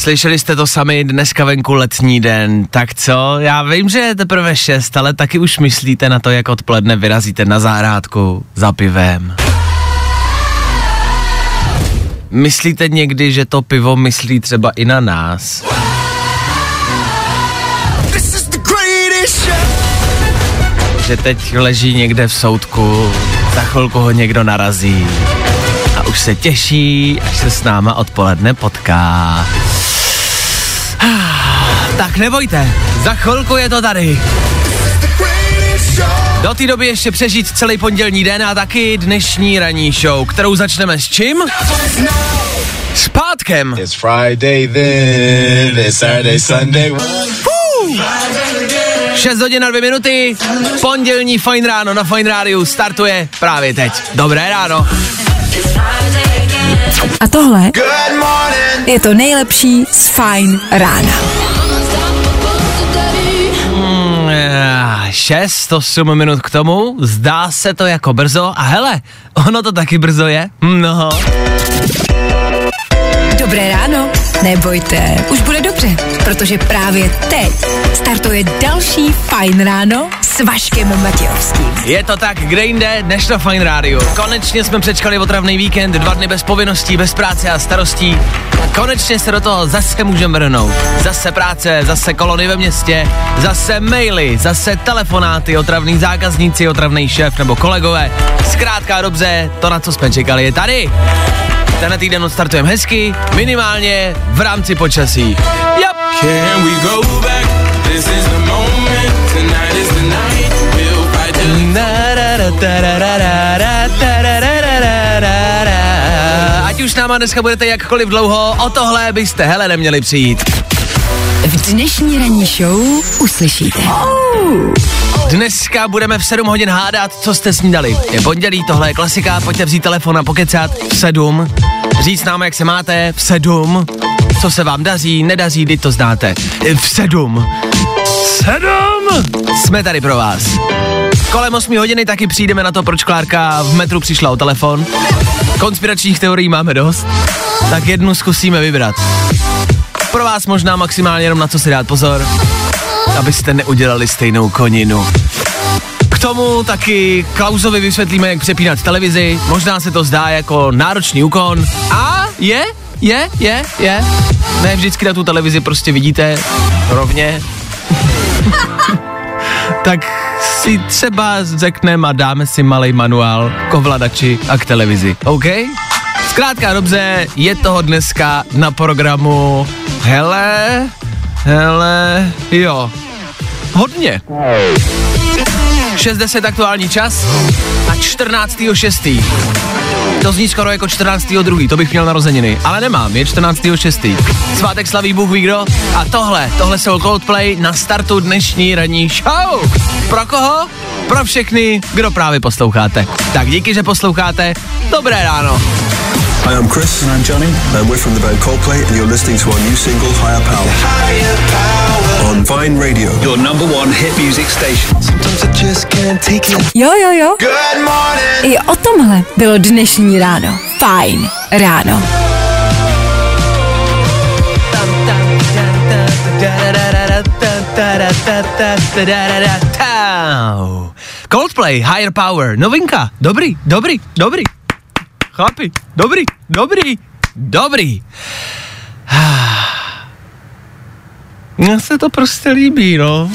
Slyšeli jste to sami, dneska venku letní den, tak co? Já vím, že je teprve 6, ale taky už myslíte na to, jak odpoledne vyrazíte na zahrádku za pivem. Myslíte někdy, že to pivo myslí třeba i na nás? Že teď leží někde v soudku, za chvilku ho někdo narazí a už se těší, až se s náma odpoledne potká. Tak nebojte, za chvilku je to tady. Do té doby ještě přežít celý pondělní den a taky dnešní ranní show, kterou začneme s čím? S pátkem. It's Friday then, it's Saturday, Sunday. 6 hodin a 2 minuty, pondělní fajn ráno na Fajn rádiu startuje právě teď. Dobré ráno. A tohle je to nejlepší z Fajn rána. 6, 8 minut k tomu, zdá se to jako brzo a hele, ono to taky brzo je. No, Dobré ráno. Nebojte, už bude dobře, protože právě teď startuje další Fajn ráno s Vaškem Matějovským. je to tak, kde jinde, než na Fine Radio. Konečně jsme přečkali otravný víkend, dva dny bez povinností, bez práce a starostí. Konečně se do toho zase můžeme vrhnout. Zase práce, zase kolony ve městě, zase maily, zase telefonáty, otravný zákazníci, otravný šéf nebo kolegové. Zkrátka dobře, to, na co jsme čekali, je tady. Tenhle týden odstartujeme hezky, minimálně v rámci počasí. Yep. Can we go back? This is the Ať už s náma dneska budete jakkoliv dlouho, o tohle byste hele neměli přijít. V dnešní ranní show uslyšíte. Dneska budeme v 7 hodin hádat, co jste snídali. Je pondělí, tohle je klasika, pojďte vzít telefon a pokecat v 7. Říct nám, jak se máte v 7. Co se vám daří, nedaří, kdy to znáte. V 7. 7! Jsme tady pro vás. Kolem 8 hodiny taky přijdeme na to, proč Klárka v metru přišla o telefon. Konspiračních teorií máme dost, tak jednu zkusíme vybrat. Pro vás možná maximálně jenom na co si dát pozor, abyste neudělali stejnou koninu. K tomu taky Klausovi vysvětlíme, jak přepínat televizi. Možná se to zdá jako náročný úkon. A je, je, je, je. Ne vždycky na tu televizi prostě vidíte rovně. tak si třeba řekneme a dáme si malý manuál k ovladači a k televizi. OK? Zkrátka dobře, je toho dneska na programu hele, hele, jo, hodně. 60 aktuální čas a 14.6. To zní skoro jako 14.2. To bych měl narozeniny, ale nemám, je 14.6. Svátek slaví Bůh ví kdo. A tohle, tohle jsou Coldplay na startu dnešní ranní show. Pro koho? Pro všechny, kdo právě posloucháte. Tak díky, že posloucháte. Dobré ráno. Hi, I'm Chris. And I'm Johnny. And we're from the band Coldplay, and you're listening to our new single, Higher Power. On Vine Radio. Your number one hit music station. Sometimes I just can't take it. Jo, jo, jo. Good morning. I o tomhle bylo dnešní ráno. Fajn ráno. Coldplay, Higher Power, novinka, dobrý, dobrý, dobrý. Chlapi, dobrý, dobrý, dobrý. Mně se to prostě líbí, no.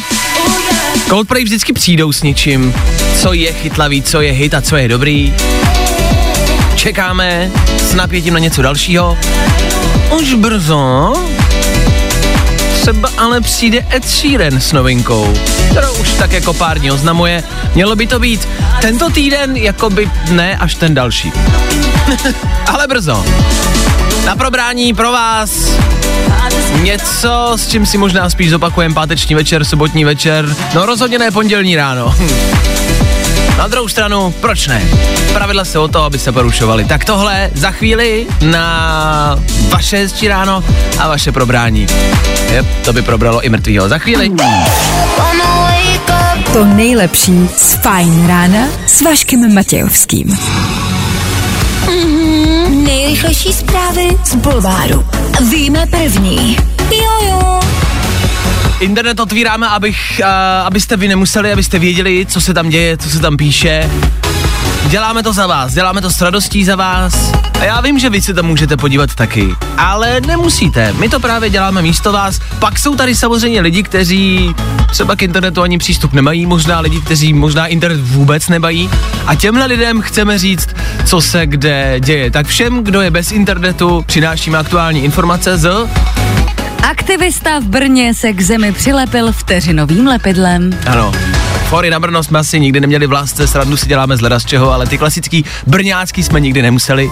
Coldplay vždycky přijdou s něčím, co je chytlavý, co je hit a co je dobrý. Čekáme s napětím na něco dalšího. Už brzo třeba ale přijde Ed Sheeran s novinkou, kterou už tak jako pár dní oznamuje. Mělo by to být tento týden, jako by ne až ten další. ale brzo. Na probrání pro vás něco, s čím si možná spíš zopakujem páteční večer, sobotní večer, no rozhodně ne pondělní ráno. Na druhou stranu, proč ne? Pravidla se o to, aby se porušovaly. Tak tohle za chvíli na vaše hezčí ráno a vaše probrání. Jep, to by probralo i mrtvýho. Za chvíli. To nejlepší z Fajn rána s Vaškem Matějovským. Nejrychlejší zprávy z Bulváru. Víme první. Jojo. Internet otvíráme, abych, uh, abyste vy nemuseli, abyste věděli, co se tam děje, co se tam píše. Děláme to za vás, děláme to s radostí za vás. A já vím, že vy se tam můžete podívat taky, ale nemusíte. My to právě děláme místo vás. Pak jsou tady samozřejmě lidi, kteří třeba k internetu ani přístup nemají, možná lidi, kteří možná internet vůbec nemají. A těmhle lidem chceme říct, co se kde děje. Tak všem, kdo je bez internetu, přinášíme aktuální informace z Aktivista v Brně se k zemi přilepil vteřinovým lepidlem. Ano. Fory na Brno jsme asi nikdy neměli v lásce, srandu si děláme z leda z čeho, ale ty klasický brňácký jsme nikdy nemuseli.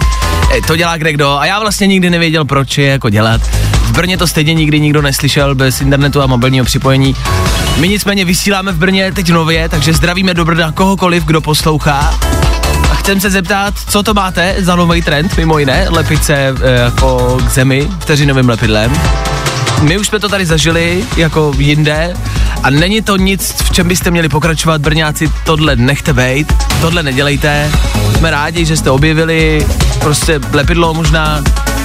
E, to dělá kde kdo a já vlastně nikdy nevěděl, proč je jako dělat. V Brně to stejně nikdy nikdo neslyšel bez internetu a mobilního připojení. My nicméně vysíláme v Brně teď nově, takže zdravíme do Brna kohokoliv, kdo poslouchá. A chcem se zeptat, co to máte za nový trend, mimo jiné, lepit se e, jako k zemi vteřinovým lepidlem. My už jsme to tady zažili, jako jinde, a není to nic, v čem byste měli pokračovat, Brňáci, tohle nechte bejt, tohle nedělejte. Jsme rádi, že jste objevili prostě lepidlo možná,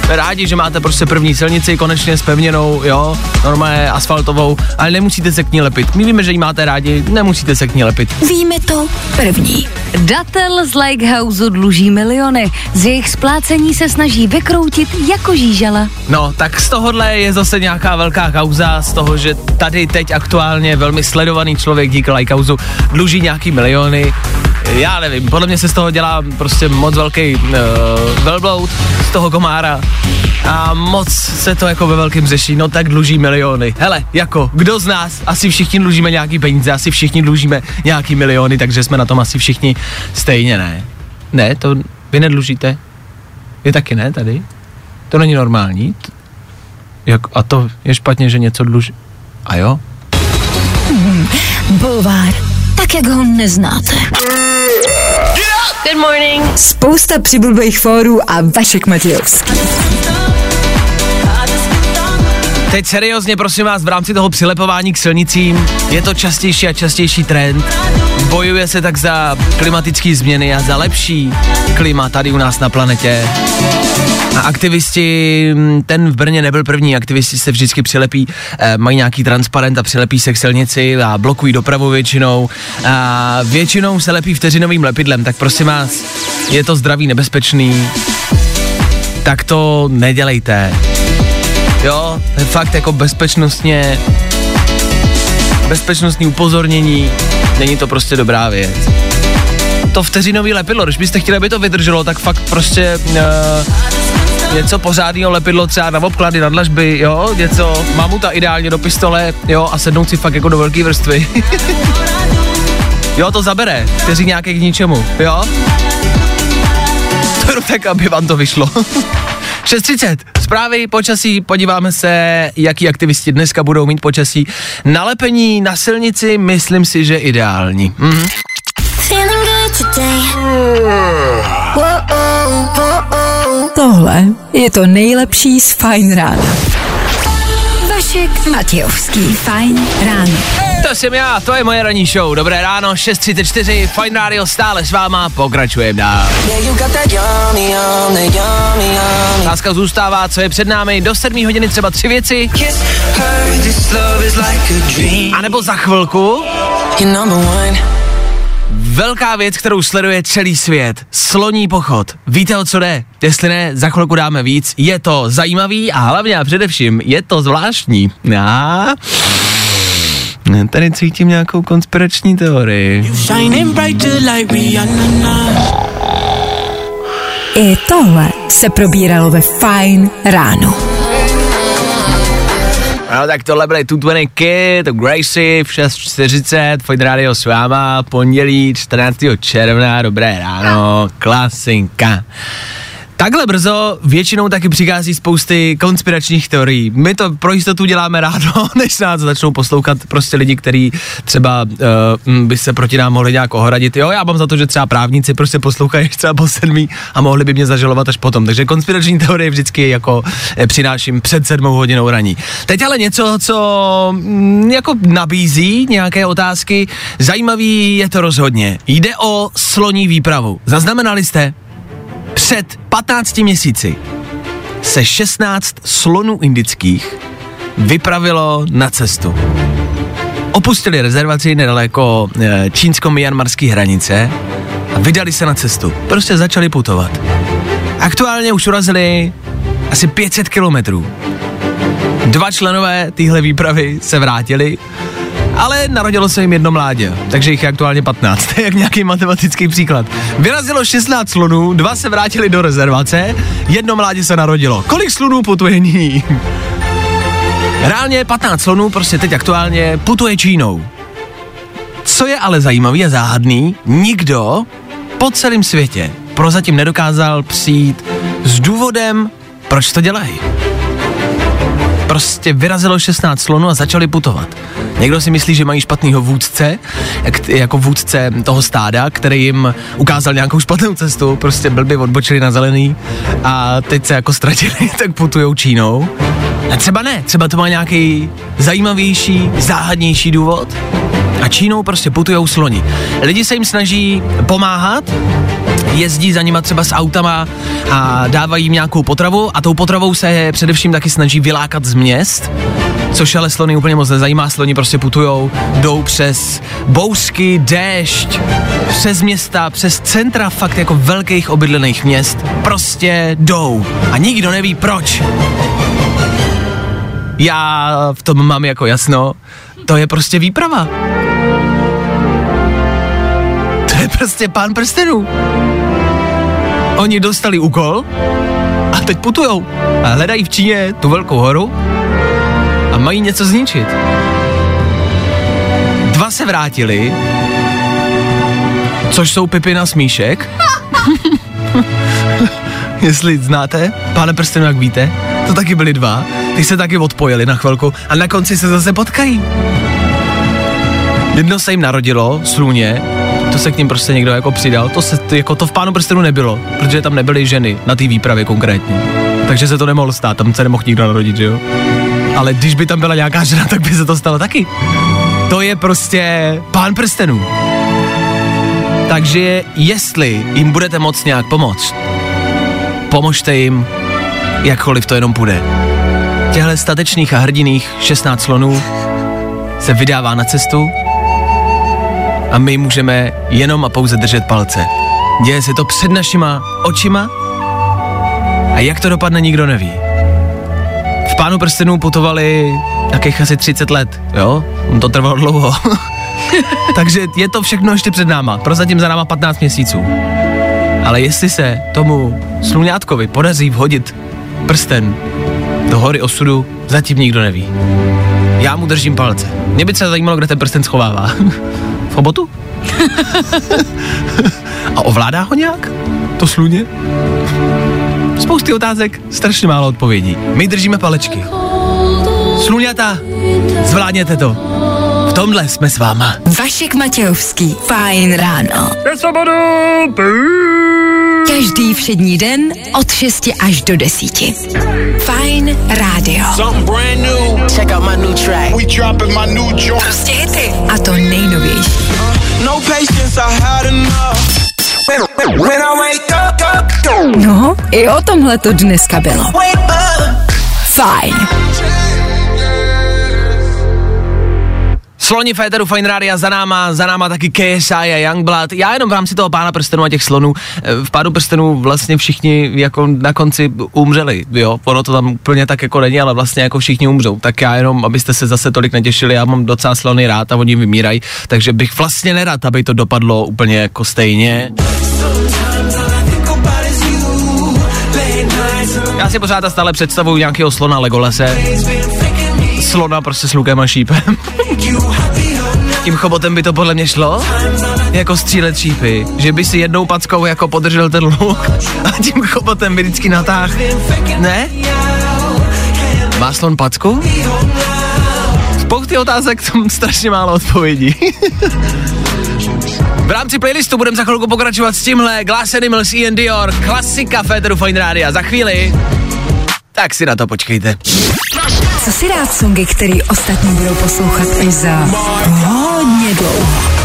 rádi, že máte prostě první silnici konečně spevněnou, jo, normálně asfaltovou, ale nemusíte se k ní lepit. My víme, že ji máte rádi, nemusíte se k ní lepit. Víme to první. Datel z Likehouse dluží miliony. Z jejich splácení se snaží vykroutit jako žížala. No, tak z tohohle je zase nějaká velká kauza, z toho, že tady teď aktuálně velmi sledovaný člověk díky Likehouse dluží nějaký miliony. Já nevím, podle mě se z toho dělá prostě moc velký uh, velbloud z toho komára a moc se to jako ve velkým řeší, no tak dluží miliony. Hele, jako, kdo z nás? Asi všichni dlužíme nějaký peníze, asi všichni dlužíme nějaký miliony, takže jsme na tom asi všichni stejně, ne? Ne, to vy nedlužíte? Vy taky ne tady? To není normální? Jak, a to je špatně, že něco dluží. A jo? Bulvár. Tak, jak ho neznáte. Good morning. Spousta přibulbých fórů a Vašek Matějovský. Teď seriózně prosím vás v rámci toho přilepování k silnicím je to častější a častější trend. Bojuje se tak za klimatické změny a za lepší klima tady u nás na planetě. A aktivisti, mm, ten v Brně nebyl první, aktivisti se vždycky přilepí, eh, mají nějaký transparent a přilepí se k silnici a blokují dopravu většinou. A většinou se lepí vteřinovým lepidlem, tak prosím vás, je to zdraví nebezpečný, tak to nedělejte. Jo, fakt jako bezpečnostně, bezpečnostní upozornění, není to prostě dobrá věc. To vteřinový lepidlo, když byste chtěli, aby to vydrželo, tak fakt prostě uh, něco pořádného lepidlo třeba na obklady, na dlažby, jo, něco mamuta ideálně do pistole, jo, a sednout si fakt jako do velké vrstvy. jo, to zabere, kteří nějaké k ničemu, jo. To tak, aby vám to vyšlo. 6.30, zprávy, počasí, podíváme se, jaký aktivisti dneska budou mít počasí. Nalepení na silnici, myslím si, že ideální. Mhm. Tohle je to nejlepší z Fajn rána. Vašek Matějovský. Fajn ráno. To jsem já, to je moje ranní show. Dobré ráno, 6.34, Fine Radio stále s váma, pokračujeme dál. Láska zůstává, co je před námi, do 7 hodiny třeba tři věci. A nebo za chvilku velká věc, kterou sleduje celý svět. Sloní pochod. Víte, o co jde? Jestli ne, za chvilku dáme víc. Je to zajímavý a hlavně a především je to zvláštní. A... Tady cítím nějakou konspirační teorii. I tohle se probíralo ve Fajn ráno. No tak tohle byly tu Kid, to Gracie v 6.40, Fajn Radio s váma, pondělí 14. června, dobré ráno, klasinka. Takhle brzo většinou taky přichází spousty konspiračních teorií. My to pro jistotu děláme ráno, než nás začnou poslouchat prostě lidi, kteří třeba uh, by se proti nám mohli nějak ohradit. Jo, já mám za to, že třeba právníci prostě poslouchají třeba po sedmí a mohli by mě zažalovat až potom. Takže konspirační teorie vždycky jako eh, přináším před sedmou hodinou raní. Teď ale něco, co mm, jako nabízí nějaké otázky. Zajímavý je to rozhodně. Jde o sloní výpravu. Zaznamenali jste? Před 15 měsíci se 16 slonů indických vypravilo na cestu. Opustili rezervaci nedaleko eh, čínsko-myanmarské hranice a vydali se na cestu. Prostě začali putovat. Aktuálně už urazili asi 500 kilometrů. Dva členové téhle výpravy se vrátili, ale narodilo se jim jedno mládě, takže jich je aktuálně 15. To je jak nějaký matematický příklad. Vyrazilo 16 slonů, dva se vrátili do rezervace, jedno mládě se narodilo. Kolik slonů putuje nyní? Reálně 15 slonů prostě teď aktuálně putuje Čínou. Co je ale zajímavý a záhadný, nikdo po celém světě prozatím nedokázal přijít s důvodem, proč to dělají. Prostě vyrazilo 16 slonů a začali putovat. Někdo si myslí, že mají špatného vůdce, jak, jako vůdce toho stáda, který jim ukázal nějakou špatnou cestu, prostě blbě odbočili na zelený a teď se jako ztratili, tak putujou Čínou. A třeba ne, třeba to má nějaký zajímavější, záhadnější důvod. A Čínou prostě putujou sloni. Lidi se jim snaží pomáhat, jezdí za nima třeba s autama a dávají jim nějakou potravu a tou potravou se především taky snaží vylákat z měst, což ale slony úplně moc nezajímá, sloni prostě putujou, jdou přes bouřky, déšť, přes města, přes centra fakt jako velkých obydlených měst, prostě jdou a nikdo neví proč. Já v tom mám jako jasno, to je prostě výprava. To je prostě pán prstenů. Oni dostali úkol a teď putujou a hledají v Číně tu velkou horu a mají něco zničit. Dva se vrátili, což jsou Pipina Smíšek. Jestli znáte, pane prstenu, jak víte, to taky byli dva, ty se taky odpojili na chvilku a na konci se zase potkají. Jedno se jim narodilo, sluně, se k ním prostě někdo jako přidal, to se, jako to v pánu prstenu nebylo, protože tam nebyly ženy na té výpravě konkrétně. Takže se to nemohlo stát, tam se nemohl nikdo narodit, že jo? Ale když by tam byla nějaká žena, tak by se to stalo taky. To je prostě pán prstenů. Takže jestli jim budete moct nějak pomoct, pomožte jim, jakkoliv to jenom půjde. Těhle statečných a hrdiných 16 slonů se vydává na cestu a my můžeme jenom a pouze držet palce. Děje se to před našima očima a jak to dopadne, nikdo neví. V Pánu prstenů putovali takých asi 30 let, jo? On to trvalo dlouho. Takže je to všechno ještě před náma. Prozatím za náma 15 měsíců. Ale jestli se tomu sluňátkovi podaří vhodit prsten do hory osudu, zatím nikdo neví. Já mu držím palce. Mě by se zajímalo, kde ten prsten schovává. v chobotu? A ovládá ho nějak? To sluně? Spousty otázek, strašně málo odpovědí. My držíme palečky. Sluňata, zvládněte to. V tomhle jsme s váma. Vašek Matějovský. Fajn ráno. Každý všední den od 6 až do 10. Fajn rádio. Something brand new. Check out my new track. We dropping my new joint. Prostě hity. A to nejnovější. No patience, I had enough. No, i o tomhle to dneska bylo. Fajn. Sloni Féteru Fine Rádia za náma, za náma taky KSI a Youngblood. Já jenom v rámci toho pána prstenů a těch slonů, eh, v pádu prstenů vlastně všichni jako na konci umřeli, jo. Ono to tam úplně tak jako není, ale vlastně jako všichni umřou. Tak já jenom, abyste se zase tolik netěšili, já mám docela slony rád a oni vymírají, takže bych vlastně nerad, aby to dopadlo úplně jako stejně. Já si pořád a stále představuju nějakého slona Legolase. Slona prostě s lukem a šípem. tím chobotem by to podle mě šlo? Jako střílet šípy. Že by si jednou packou jako podržel ten luk a tím chobotem by vždycky natáhl. Ne? Má slon packu? Spousty otázek, tom strašně málo odpovědí. V rámci playlistu budeme za chvilku pokračovat s tímhle Glass Animals Ian Dior, klasika Féteru Fine Rádia. Za chvíli, tak si na to počkejte. Co si rád songy, který ostatní budou poslouchat i za hodně dlouho.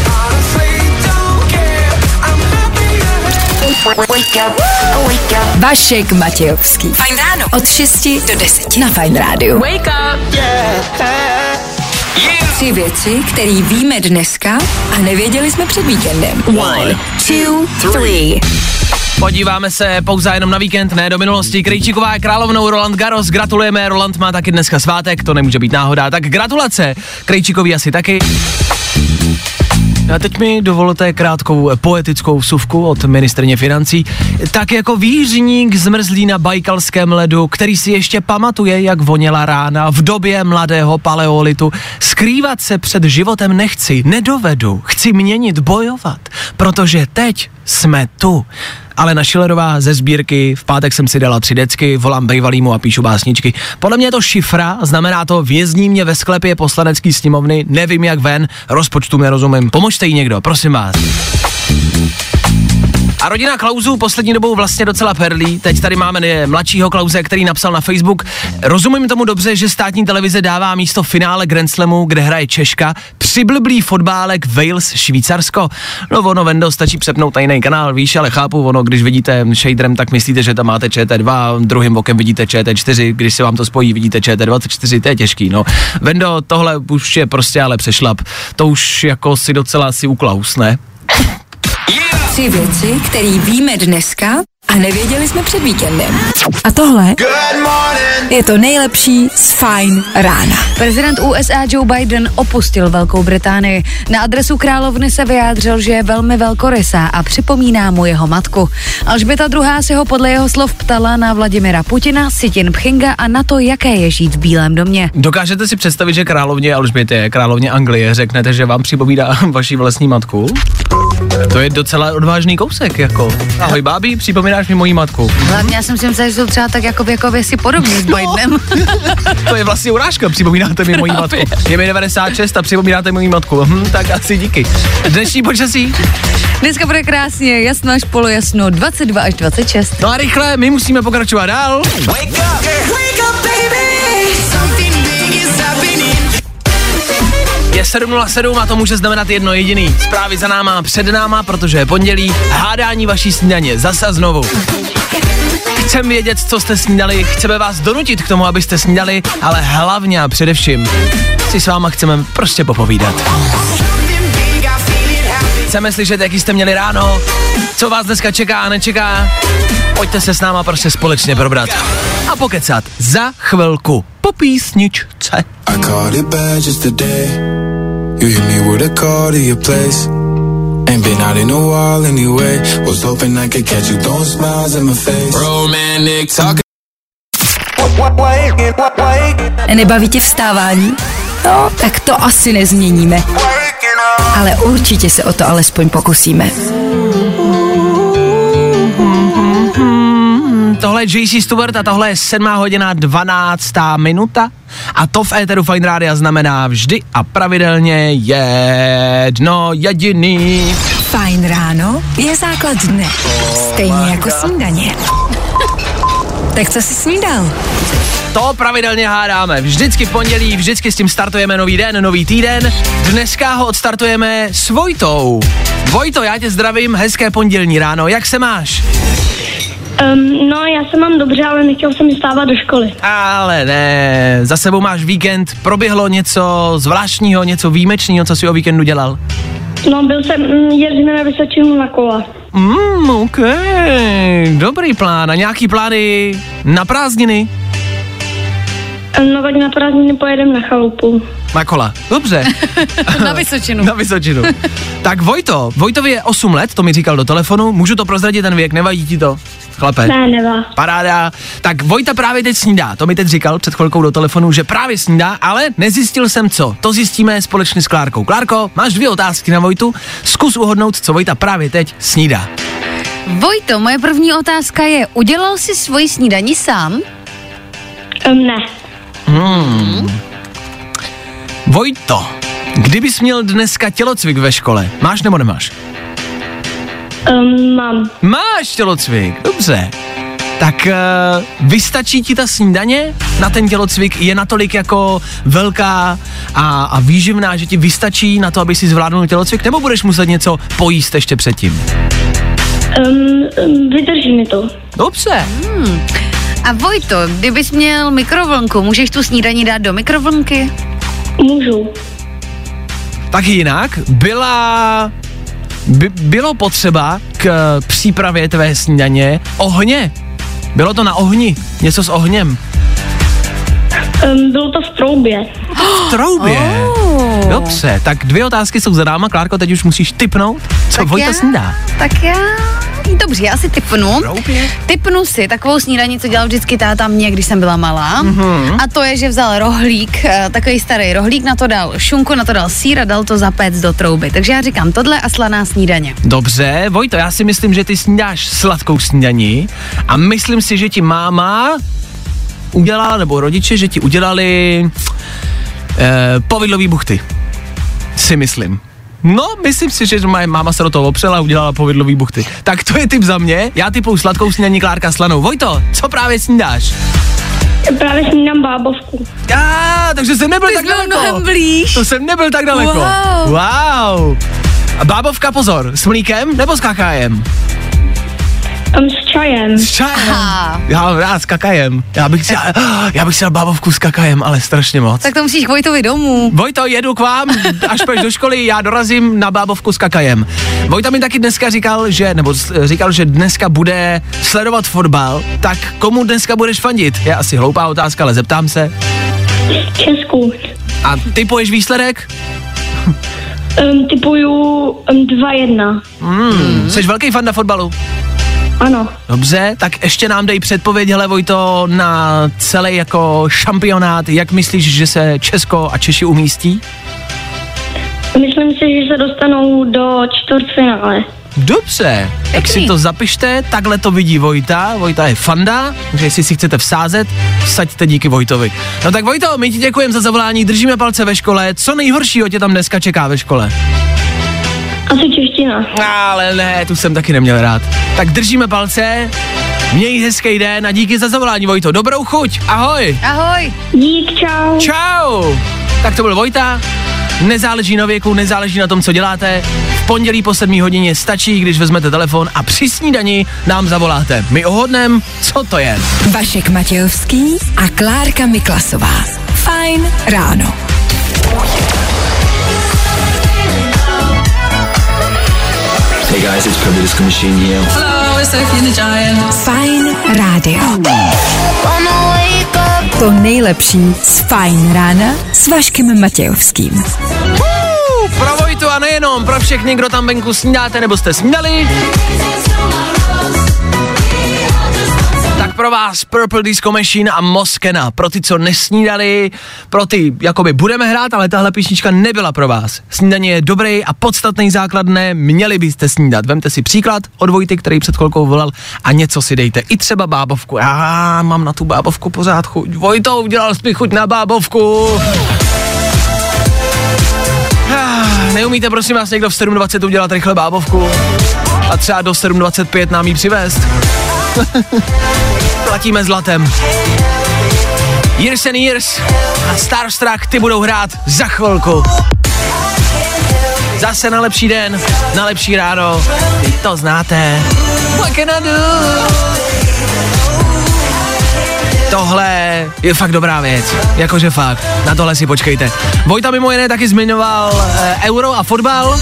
Vašek Matějovský. Fajn ráno. Od 6 do 10 na Fajn rádiu. Wake up. Tři věci, které víme dneska a nevěděli jsme před víkendem. One, two, three. Podíváme se pouze jenom na víkend, ne do minulosti. Krejčíková je královnou Roland Garros, gratulujeme, Roland má taky dneska svátek, to nemůže být náhoda, tak gratulace, Krejčíkovi asi taky. A teď mi dovolte krátkou poetickou vsuvku od ministrně financí. Tak jako výřník zmrzlý na bajkalském ledu, který si ještě pamatuje, jak voněla rána v době mladého paleolitu. Skrývat se před životem nechci, nedovedu, chci měnit, bojovat, protože teď jsme tu. Ale na Schillerová ze sbírky, v pátek jsem si dala tři decky, volám bejvalýmu a píšu básničky. Podle mě je to šifra, znamená to vězní mě ve sklepě poslanecký sněmovny, nevím jak ven, rozpočtu nerozumím. Pomožte jí někdo, prosím vás. A rodina Klausů poslední dobou vlastně docela perlí. Teď tady máme ne, mladšího Klauze, který napsal na Facebook. Rozumím tomu dobře, že státní televize dává místo finále Grand Slamu, kde hraje Češka, přiblblý fotbálek Wales Švýcarsko. No ono, Vendo, stačí přepnout tajný kanál, víš, ale chápu, ono, když vidíte shaderem, tak myslíte, že tam máte ČT2, druhým bokem vidíte ČT4, když se vám to spojí, vidíte ČT24, to je těžký, no. Vendo, tohle už je prostě ale přešlap. To už jako si docela si uklaus, ne? Tři věci, které víme dneska a nevěděli jsme před víkendem. A tohle je to nejlepší z Fajn rána. Prezident USA Joe Biden opustil Velkou Británii. Na adresu královny se vyjádřil, že je velmi velkorysá a připomíná mu jeho matku. Alžběta II. se ho podle jeho slov ptala na Vladimira Putina, Sitin Pchinga a na to, jaké je žít v Bílém domě. Dokážete si představit, že královně Alžbětě, královně Anglie, řeknete, že vám připomíná vaši vlastní matku? To je docela odvážný kousek, jako. Ahoj bábí, připomínáš mi moji matku. Hlavně já jsem si myslela, že jsou třeba tak jako věkově si podobní s Bidenem. To je vlastně urážka, připomínáte mi moji matku. Je mi 96 a připomínáte moji matku. Hm, tak asi díky. Dnešní počasí? Dneska bude krásně jasno až polojasno 22 až 26. No a rychle, my musíme pokračovat dál. Je 7.07 a to může znamenat jedno jediný. Zprávy za náma, před náma, protože je pondělí, hádání vaší snídaně, zase a znovu. Chceme vědět, co jste snídali, chceme vás donutit k tomu, abyste snídali, ale hlavně a především si s váma chceme prostě popovídat. Chceme slyšet, jaký jste měli ráno, co vás dneska čeká a nečeká. Pojďte se s náma prostě společně probrat. A pokecat za chvilku po písničce. I. You hit me with a call to your place. Ain't been out in a while anyway. Was hoping I could catch you throwing smiles in my face. Romantic talk. Nebaví tě vstávání? No, tak to asi nezměníme. Ale určitě se o to alespoň pokusíme. Tohle je JC Stewart a tohle je 7 hodina 12 minuta. A to v éteru Fine Rádia znamená vždy a pravidelně jedno jediný. Fajn ráno je základ dne. Stejně jako snídaně. Tak co jsi snídal? To pravidelně hádáme. Vždycky v pondělí, vždycky s tím startujeme nový den, nový týden. Dneska ho odstartujeme s Vojtou. Vojto, já tě zdravím, hezké pondělní ráno, jak se máš? Um, no, já se mám dobře, ale nechtěl jsem stávat do školy. Ale ne, za sebou máš víkend, proběhlo něco zvláštního, něco výjimečného, co jsi o víkendu dělal? No, byl jsem, mm, jezdíme na Vysočinu na kola. Mm, OK, dobrý plán. A nějaký plány na prázdniny? No, tak na prázdniny pojedeme na chalupu. Na kola, dobře. Na Vysočinu. Na Vysočinu. tak Vojto, Vojtovi je 8 let, to mi říkal do telefonu, můžu to prozradit ten věk, nevadí ti to? chlapec? Ne, nevá. Paráda. Tak Vojta právě teď snídá. To mi teď říkal před chvilkou do telefonu, že právě snídá, ale nezjistil jsem co. To zjistíme společně s Klárkou. Klárko, máš dvě otázky na Vojtu. Zkus uhodnout, co Vojta právě teď snídá. Vojto, moje první otázka je, udělal jsi svoji snídaní sám? Um, ne. Vojto, kdybys měl dneska tělocvik ve škole, máš nebo nemáš? Um, mám. Máš tělocvik, dobře. Tak uh, vystačí ti ta snídaně na ten tělocvik? Je natolik jako velká a, a výživná, že ti vystačí na to, aby si zvládnul tělocvik? Nebo budeš muset něco pojíst ještě předtím? Um, um, vydrží mi to. Dobře. A Vojto, kdybys měl mikrovlnku, můžeš tu snídaní dát do mikrovlnky? Můžu. Tak jinak, byla... By, bylo potřeba k eh, přípravě tvé snídaně ohně. Bylo to na ohni, něco s ohněm. Um, bylo to v troubě. V troubě. Oh. Dobře, tak dvě otázky jsou za náma. Klárko, teď už musíš typnout, co Tak Vojta já- snídá. Tak já... Dobře, já si typnu. Typnu si takovou snídaní, co dělal vždycky táta mě, když jsem byla malá. Mhm. Mm-hmm. A to je, že vzal rohlík, eh, takový starý rohlík, na to dal šunku, na to dal sír a dal to zapéct do trouby. Takže já říkám tohle a slaná snídaně. Dobře, Vojto, já si myslím, že ty snídáš sladkou snídaní a myslím si, že ti máma udělala, nebo rodiče, že ti udělali eh, povidlový buchty. Si myslím. No, myslím si, že moje máma se do toho opřela a udělala povidlový buchty. Tak to je tip za mě. Já typu sladkou snídaní Klárka slanou. Vojto, co právě snídáš? Právě snídám bábovku. A, takže jsem nebyl Ty tak daleko. mnohem blíž. To jsem nebyl tak daleko. Wow. wow. A bábovka, pozor, s mlíkem nebo s kakájem? Um, s čajem. S čajem. Aha. Já rád s kakajem. Já bych si, já bych si dal bábovku s kakajem, ale strašně moc. Tak to musíš k Vojtovi domů. Vojto, jedu k vám, až půjdeš do školy, já dorazím na bábovku s kakajem. Vojta mi taky dneska říkal, že, nebo říkal, že dneska bude sledovat fotbal, tak komu dneska budeš fandit? Je asi hloupá otázka, ale zeptám se. Česku. A ty poješ výsledek? Um, typuju um, 2-1. Hmm. Jsi velký fan na fotbalu? Ano. Dobře, tak ještě nám dej předpověď, hele Vojto, na celý jako šampionát. Jak myslíš, že se Česko a Češi umístí? Myslím si, že se dostanou do čtvrtfinále. Dobře, tak si to zapište, takhle to vidí Vojta, Vojta je fanda, takže jestli si chcete vsázet, vsaďte díky Vojtovi. No tak Vojto, my ti děkujeme za zavolání, držíme palce ve škole, co nejhoršího tě tam dneska čeká ve škole? Asi čeština. Ale ne, tu jsem taky neměl rád. Tak držíme palce, měj hezký den a díky za zavolání Vojto, dobrou chuť, ahoj! Ahoj. Dík, čau. Čau! Tak to byl Vojta. Nezáleží na věku, nezáleží na tom, co děláte. V pondělí po 7 hodině stačí, když vezmete telefon a při snídani nám zavoláte. My ohodnem, co to je. Vašek Matějovský a Klárka Miklasová. Fajn ráno. Hey guys, it's Purple Disco Machine here. Fajn rádio. To nejlepší z Fajn rána s Vaškem Matějovským. Uh, pro Vojtu a nejenom, pro všechny, kdo tam venku snídáte nebo jste snídali. Pro vás Purple Disco Machine a Moskena. Pro ty, co nesnídali, pro ty, jakoby budeme hrát, ale tahle písnička nebyla pro vás. Snídaně je dobrý a podstatný základné, měli byste snídat. Vemte si příklad od Vojty, který před chvilkou volal a něco si dejte. I třeba bábovku. Já mám na tu bábovku pořád chuť. Vojto, udělal jsi chuť na bábovku. Ah, Neumíte prosím vás někdo v 7.20 udělat rychle bábovku? A třeba do 7.25 nám ji přivést? Platíme zlatem. Years and Years a Starstruck ty budou hrát za chvilku. Zase na lepší den, na lepší ráno. Vy to znáte. What can I do? Tohle je fakt dobrá věc. Jakože fakt. Na tohle si počkejte. Vojta mimo jiné taky zmiňoval e, euro a fotbal.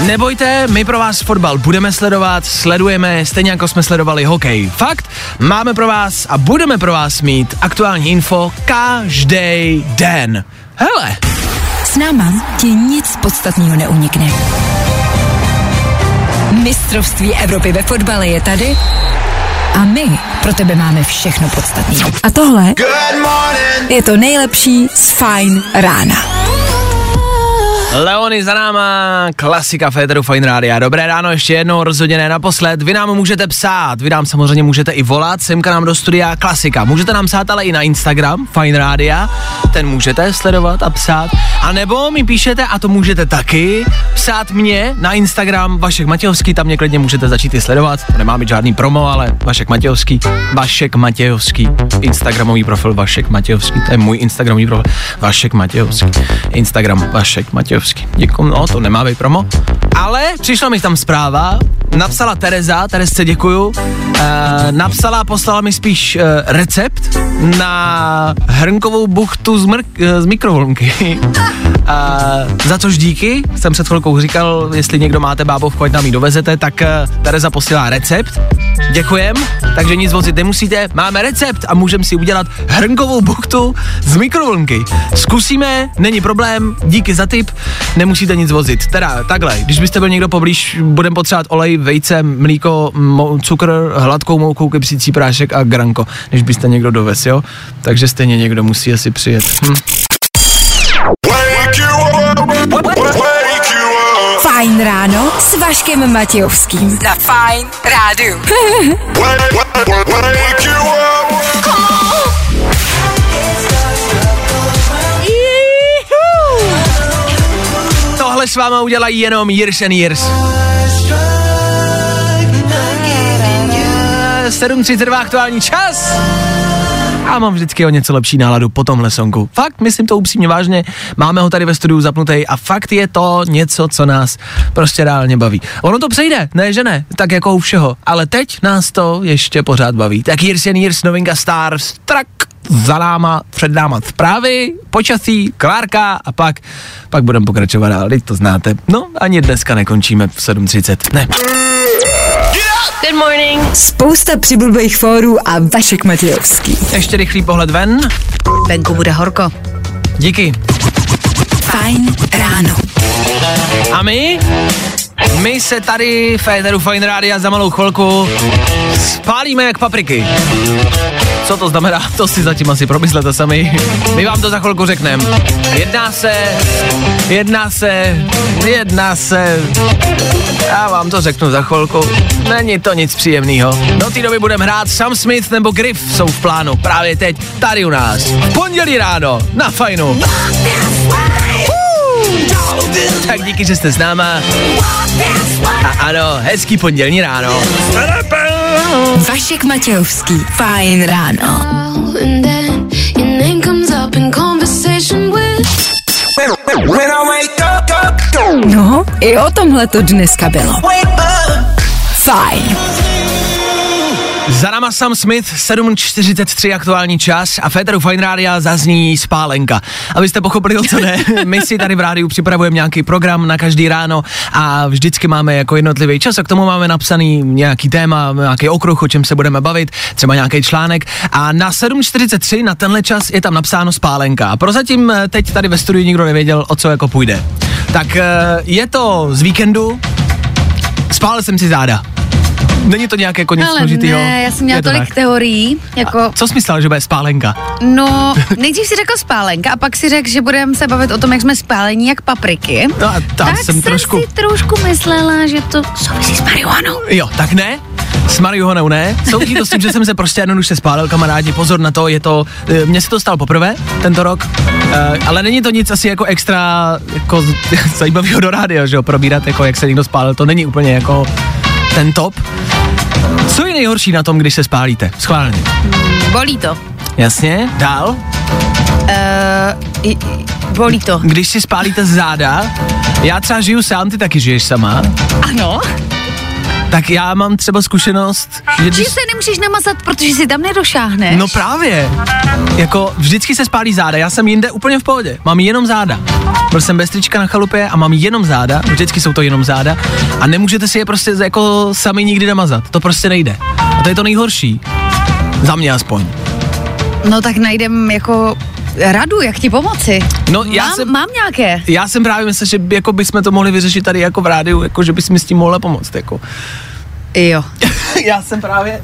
Nebojte, my pro vás fotbal budeme sledovat, sledujeme, stejně jako jsme sledovali hokej. Fakt, máme pro vás a budeme pro vás mít aktuální info každý den. Hele, S náma ti nic podstatného neunikne. Mistrovství Evropy ve fotbale je tady A my pro tebe máme všechno podstatné. A tohle je to nejlepší z Fine rána. Leony za náma, klasika Féteru Fine Rádia. Dobré ráno, ještě jednou, rozhodně ne naposled. Vy nám můžete psát, vy nám samozřejmě můžete i volat, semka nám do studia, klasika. Můžete nám psát ale i na Instagram, Fine Rádia, ten můžete sledovat a psát. A nebo mi píšete, a to můžete taky, psát mě na Instagram Vašek Matějovský, tam mě klidně můžete začít i sledovat. To nemá být žádný promo, ale Vašek Matějovský, Vašek Matějovský, Instagramový profil Vašek Matějovský, to je můj Instagramový profil, Vašek Matějovský, Instagram Vašek Matějovský. Děkuji, no to nemá být promo. Ale přišla mi tam zpráva, napsala Tereza, Terezce děkuju, e, napsala, poslala mi spíš e, recept na hrnkovou buchtu z, mrk, e, z mikrovlnky. e, za což díky, jsem před chvilkou říkal, jestli někdo máte bábovku, ať nám ji dovezete, tak Tereza posílá recept. Děkujem, takže nic vozit nemusíte, máme recept a můžeme si udělat hrnkovou buchtu z mikrovlnky. Zkusíme, není problém, díky za tip, nemusíte nic vozit. Teda takhle, když byste byl někdo poblíž, budeme potřebovat olej, vejce, mlíko, mo- cukr, hladkou mouku, kypřící prášek a granko, než byste někdo dovez, jo? Takže stejně někdo musí asi přijet. Hm. Fajn ráno s Vaškem Matějovským. Na Fajn rádu. Tohle s váma udělají jenom Years and Years. 7.32 aktuální čas. A mám vždycky o něco lepší náladu po tomhle songu. Fakt, myslím to upřímně vážně, máme ho tady ve studiu zapnutý a fakt je to něco, co nás prostě reálně baví. Ono to přejde, ne že ne, tak jako u všeho, ale teď nás to ještě pořád baví. Tak Years and Years, novinka Stars, trak, za náma, před náma zprávy, počasí, Klárka a pak, pak budeme pokračovat dál, teď to znáte. No, ani dneska nekončíme v 7.30, ne. Good morning. Spousta přibulbých fórů a Vašek Matějovský. Ještě rychlý pohled ven. Venku bude horko. Díky. Fajn ráno. A my? My se tady v Éteru Fine Rádia za malou chvilku spálíme jak papriky. Co to znamená, to si zatím asi promyslete sami. My vám to za chvilku řekneme. Jedná se, jedná se, jedná se, já vám to řeknu za chvilku. Není to nic příjemného. Do té doby budeme hrát Sam Smith nebo Griff jsou v plánu právě teď, tady u nás. V pondělí ráno, na fajnu. Tak díky, že jste s náma. A ano, hezký pondělní ráno. Vašek Matějovský. Fajn ráno. No, i o tomhle to dneska bylo. Fajn. Za náma Sam Smith, 7.43 aktuální čas a Féteru Fine Rádia zazní spálenka. Abyste pochopili, o co ne, my si tady v rádiu připravujeme nějaký program na každý ráno a vždycky máme jako jednotlivý čas a k tomu máme napsaný nějaký téma, nějaký okruh, o čem se budeme bavit, třeba nějaký článek a na 7.43 na tenhle čas je tam napsáno spálenka. A prozatím eh, teď tady ve studiu nikdo nevěděl, o co jako půjde. Tak eh, je to z víkendu, spálil jsem si záda. Není to nějak jako nic Ale složitýho? ne, já jsem měla tolik tak. teorií, jako, Co jsi myslel, že bude spálenka? no, nejdřív si řekl spálenka a pak si řekl, že budeme se bavit o tom, jak jsme spálení jak papriky. No a tam tak jsem jsem trošku... si trošku myslela, že to souvisí s marihuanou. Jo, tak ne. S marihuanou ne. Souvisí to s tím, že jsem se prostě jednoduše spálil, kamarádi. Pozor na to, je to... eh, Mně se to stalo poprvé tento rok, eh, ale není to nic asi jako extra jako zajímavého do rádia, že jo, probírat, jako jak se někdo spálil, to není úplně jako ten top. Co je nejhorší na tom, když se spálíte? Schválně. Bolí to. Jasně, dál. Uh, i, bolí to. Když si spálíte z záda, já třeba žiju sám, ty taky žiješ sama, Ano. Tak já mám třeba zkušenost, že když se nemůžeš namazat, protože si tam nedošáhneš. No právě. Jako vždycky se spálí záda, já jsem jinde úplně v pohodě. Mám jenom záda. Byl jsem bez trička na chalupě a mám jenom záda, vždycky jsou to jenom záda a nemůžete si je prostě jako sami nikdy namazat. To prostě nejde. A to je to nejhorší. Za mě aspoň. No tak najdem jako radu, jak ti pomoci. No, já mám, jsem- mám nějaké. Já jsem právě myslel, že jako bychom to mohli vyřešit tady jako v rádiu, jako že bys mi s tím mohla pomoct. Jako. Jo. já jsem právě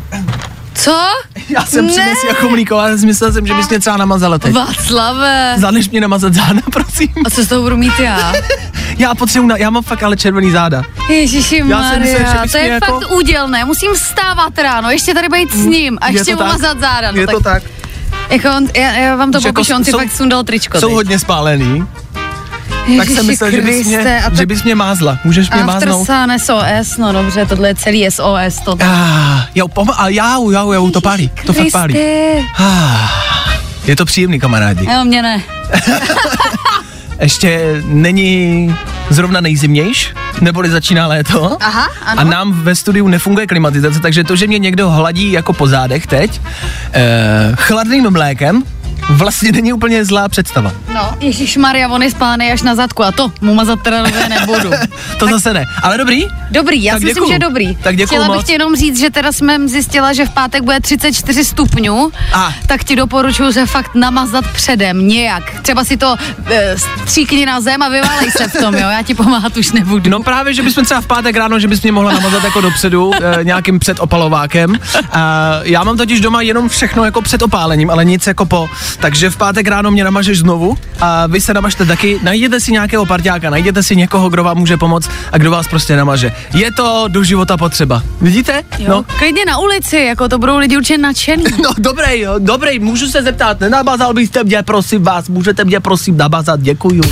Co? Já jsem Ne. přinesl jako mlíko, ale myslel jsem, že bys mě třeba namazala teď. Václave. Zaneš mě namazat záda, prosím. A co z toho budu mít já? Já potřebuji, na, já mám fakt ale červený záda. Ježiši Já jsem myslel, že Maria, bys to je jako- fakt údělné. Musím vstávat ráno, ještě tady být s ním a Je ještě tak. umazat záda. No, Je to tak. Jako on, já, já vám to jako popíšu, on si jsou- fakt sundal tričko. Jsou teď. hodně spálený, tak jsem Ježiši myslel, že bys, mě, a že tak bys mě mázla. Můžeš mě After máznout? Sun SOS, no dobře, tohle je celý SOS. To Ah, jo, pom- a jau, jau, jau, to pálí, to fakt pálí. Ah, je to příjemný, kamarádi. Jo, mě ne. Ještě není zrovna nejzimnějš, neboli začíná léto. Aha, ano. A nám ve studiu nefunguje klimatizace, takže to, že mě někdo hladí jako po zádech teď, eh, chladným mlékem, vlastně není úplně zlá představa. No, Ježíš Maria, on je spáný až na zadku a to mu mazat teda nové nebudu. To zase ne. Ale dobrý? Dobrý, já Tak si myslím, děkuju. že je dobrý. Tak děkuju Chtěla bych moc. ti jenom říct, že teda jsme zjistila, že v pátek bude 34 stupňů, A. tak ti doporučuji se fakt namazat předem nějak. Třeba si to e, stříkni na zem a vyválej se v tom, jo, já ti pomáhat už nebudu. No právě, že bychom třeba v pátek ráno, že bys mě mohla namazat jako dopředu e, nějakým předopalovákem. A já mám totiž doma jenom všechno jako před opálením, ale nic jako po. Takže v pátek ráno mě namažeš znovu a vy se namažte taky. Najděte si nějakého parťáka, najděte si někoho, kdo vám může pomoct a kdo vás prostě namaže. Je to do života potřeba. Vidíte? Jo, No. klidně na ulici, jako to budou lidi určitě nadšený. No dobrý, jo, dobrý, můžu se zeptat, nenabazal byste mě, prosím vás, můžete mě prosím nabazat, děkuju.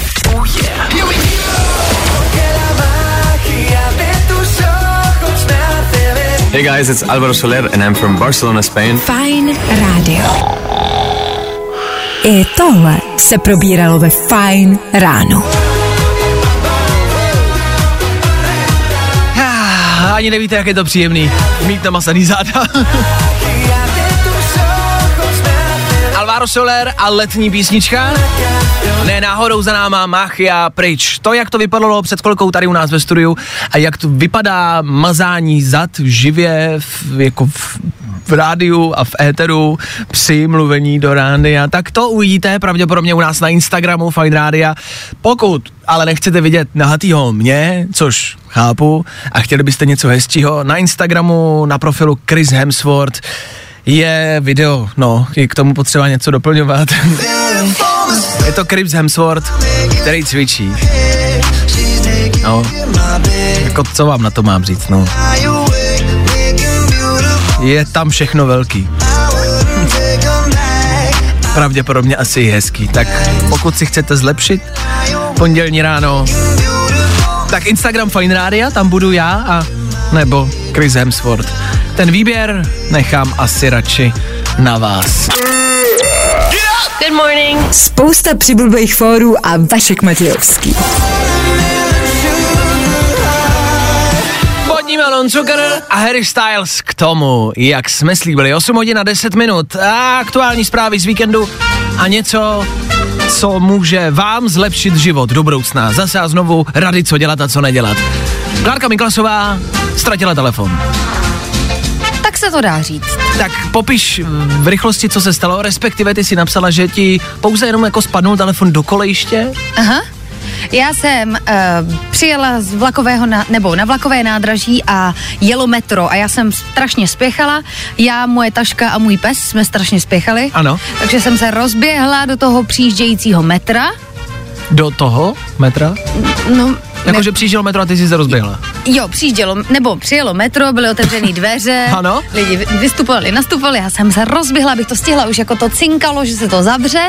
Hey guys, it's Alvaro Soler and I'm from Barcelona, Spain. Fajn rádio. I tohle se probíralo ve Fajn ráno. Ah, Ani nevíte, jak je to příjemný, mít namasaný záda. Alvaro Soler a letní písnička. Ne náhodou za náma Machia pryč. To, jak to vypadalo před chvilkou tady u nás ve studiu a jak to vypadá mazání zad živě v, jako v, v rádiu a v éteru při mluvení do rádia, tak to uvidíte pravděpodobně u nás na Instagramu Fine Rádia. Pokud ale nechcete vidět nahatýho mě, což chápu, a chtěli byste něco hezčího, na Instagramu, na profilu Chris Hemsworth je video, no, je k tomu potřeba něco doplňovat. je to Chris Hemsworth, který cvičí. No, jako co vám na to mám říct, no. Je tam všechno velký. Pravděpodobně asi i hezký, tak pokud si chcete zlepšit pondělní ráno, tak Instagram Fine Rádia, tam budu já a nebo Chris Hemsworth. Ten výběr nechám asi radši na vás. Good morning. Spousta přibulbých fórů a Vašek Matějovský. Vodní melon, cukr a Harry Styles k tomu, jak jsme slíbili. 8 hodin a 10 minut a aktuální zprávy z víkendu a něco, co může vám zlepšit život do budoucna. Zase a znovu rady, co dělat a co nedělat. Klárka Miklasová ztratila telefon. Tak se to dá říct. Tak popiš v rychlosti, co se stalo, respektive ty si napsala, že ti pouze jenom jako spadnul telefon do kolejiště. Aha. Já jsem uh, přijela z vlakového, na, nebo na vlakové nádraží a jelo metro a já jsem strašně spěchala. Já, moje taška a můj pes jsme strašně spěchali. Ano. Takže jsem se rozběhla do toho přijíždějícího metra. Do toho metra? No, Jakože přijížděl metro a ty jsi se rozběhla. Jo, přijíždělo, nebo přijelo metro, byly otevřené dveře, Ano. lidi vy- vystupovali, nastupovali, já jsem se rozběhla, abych to stihla, už jako to cinkalo, že se to zavře.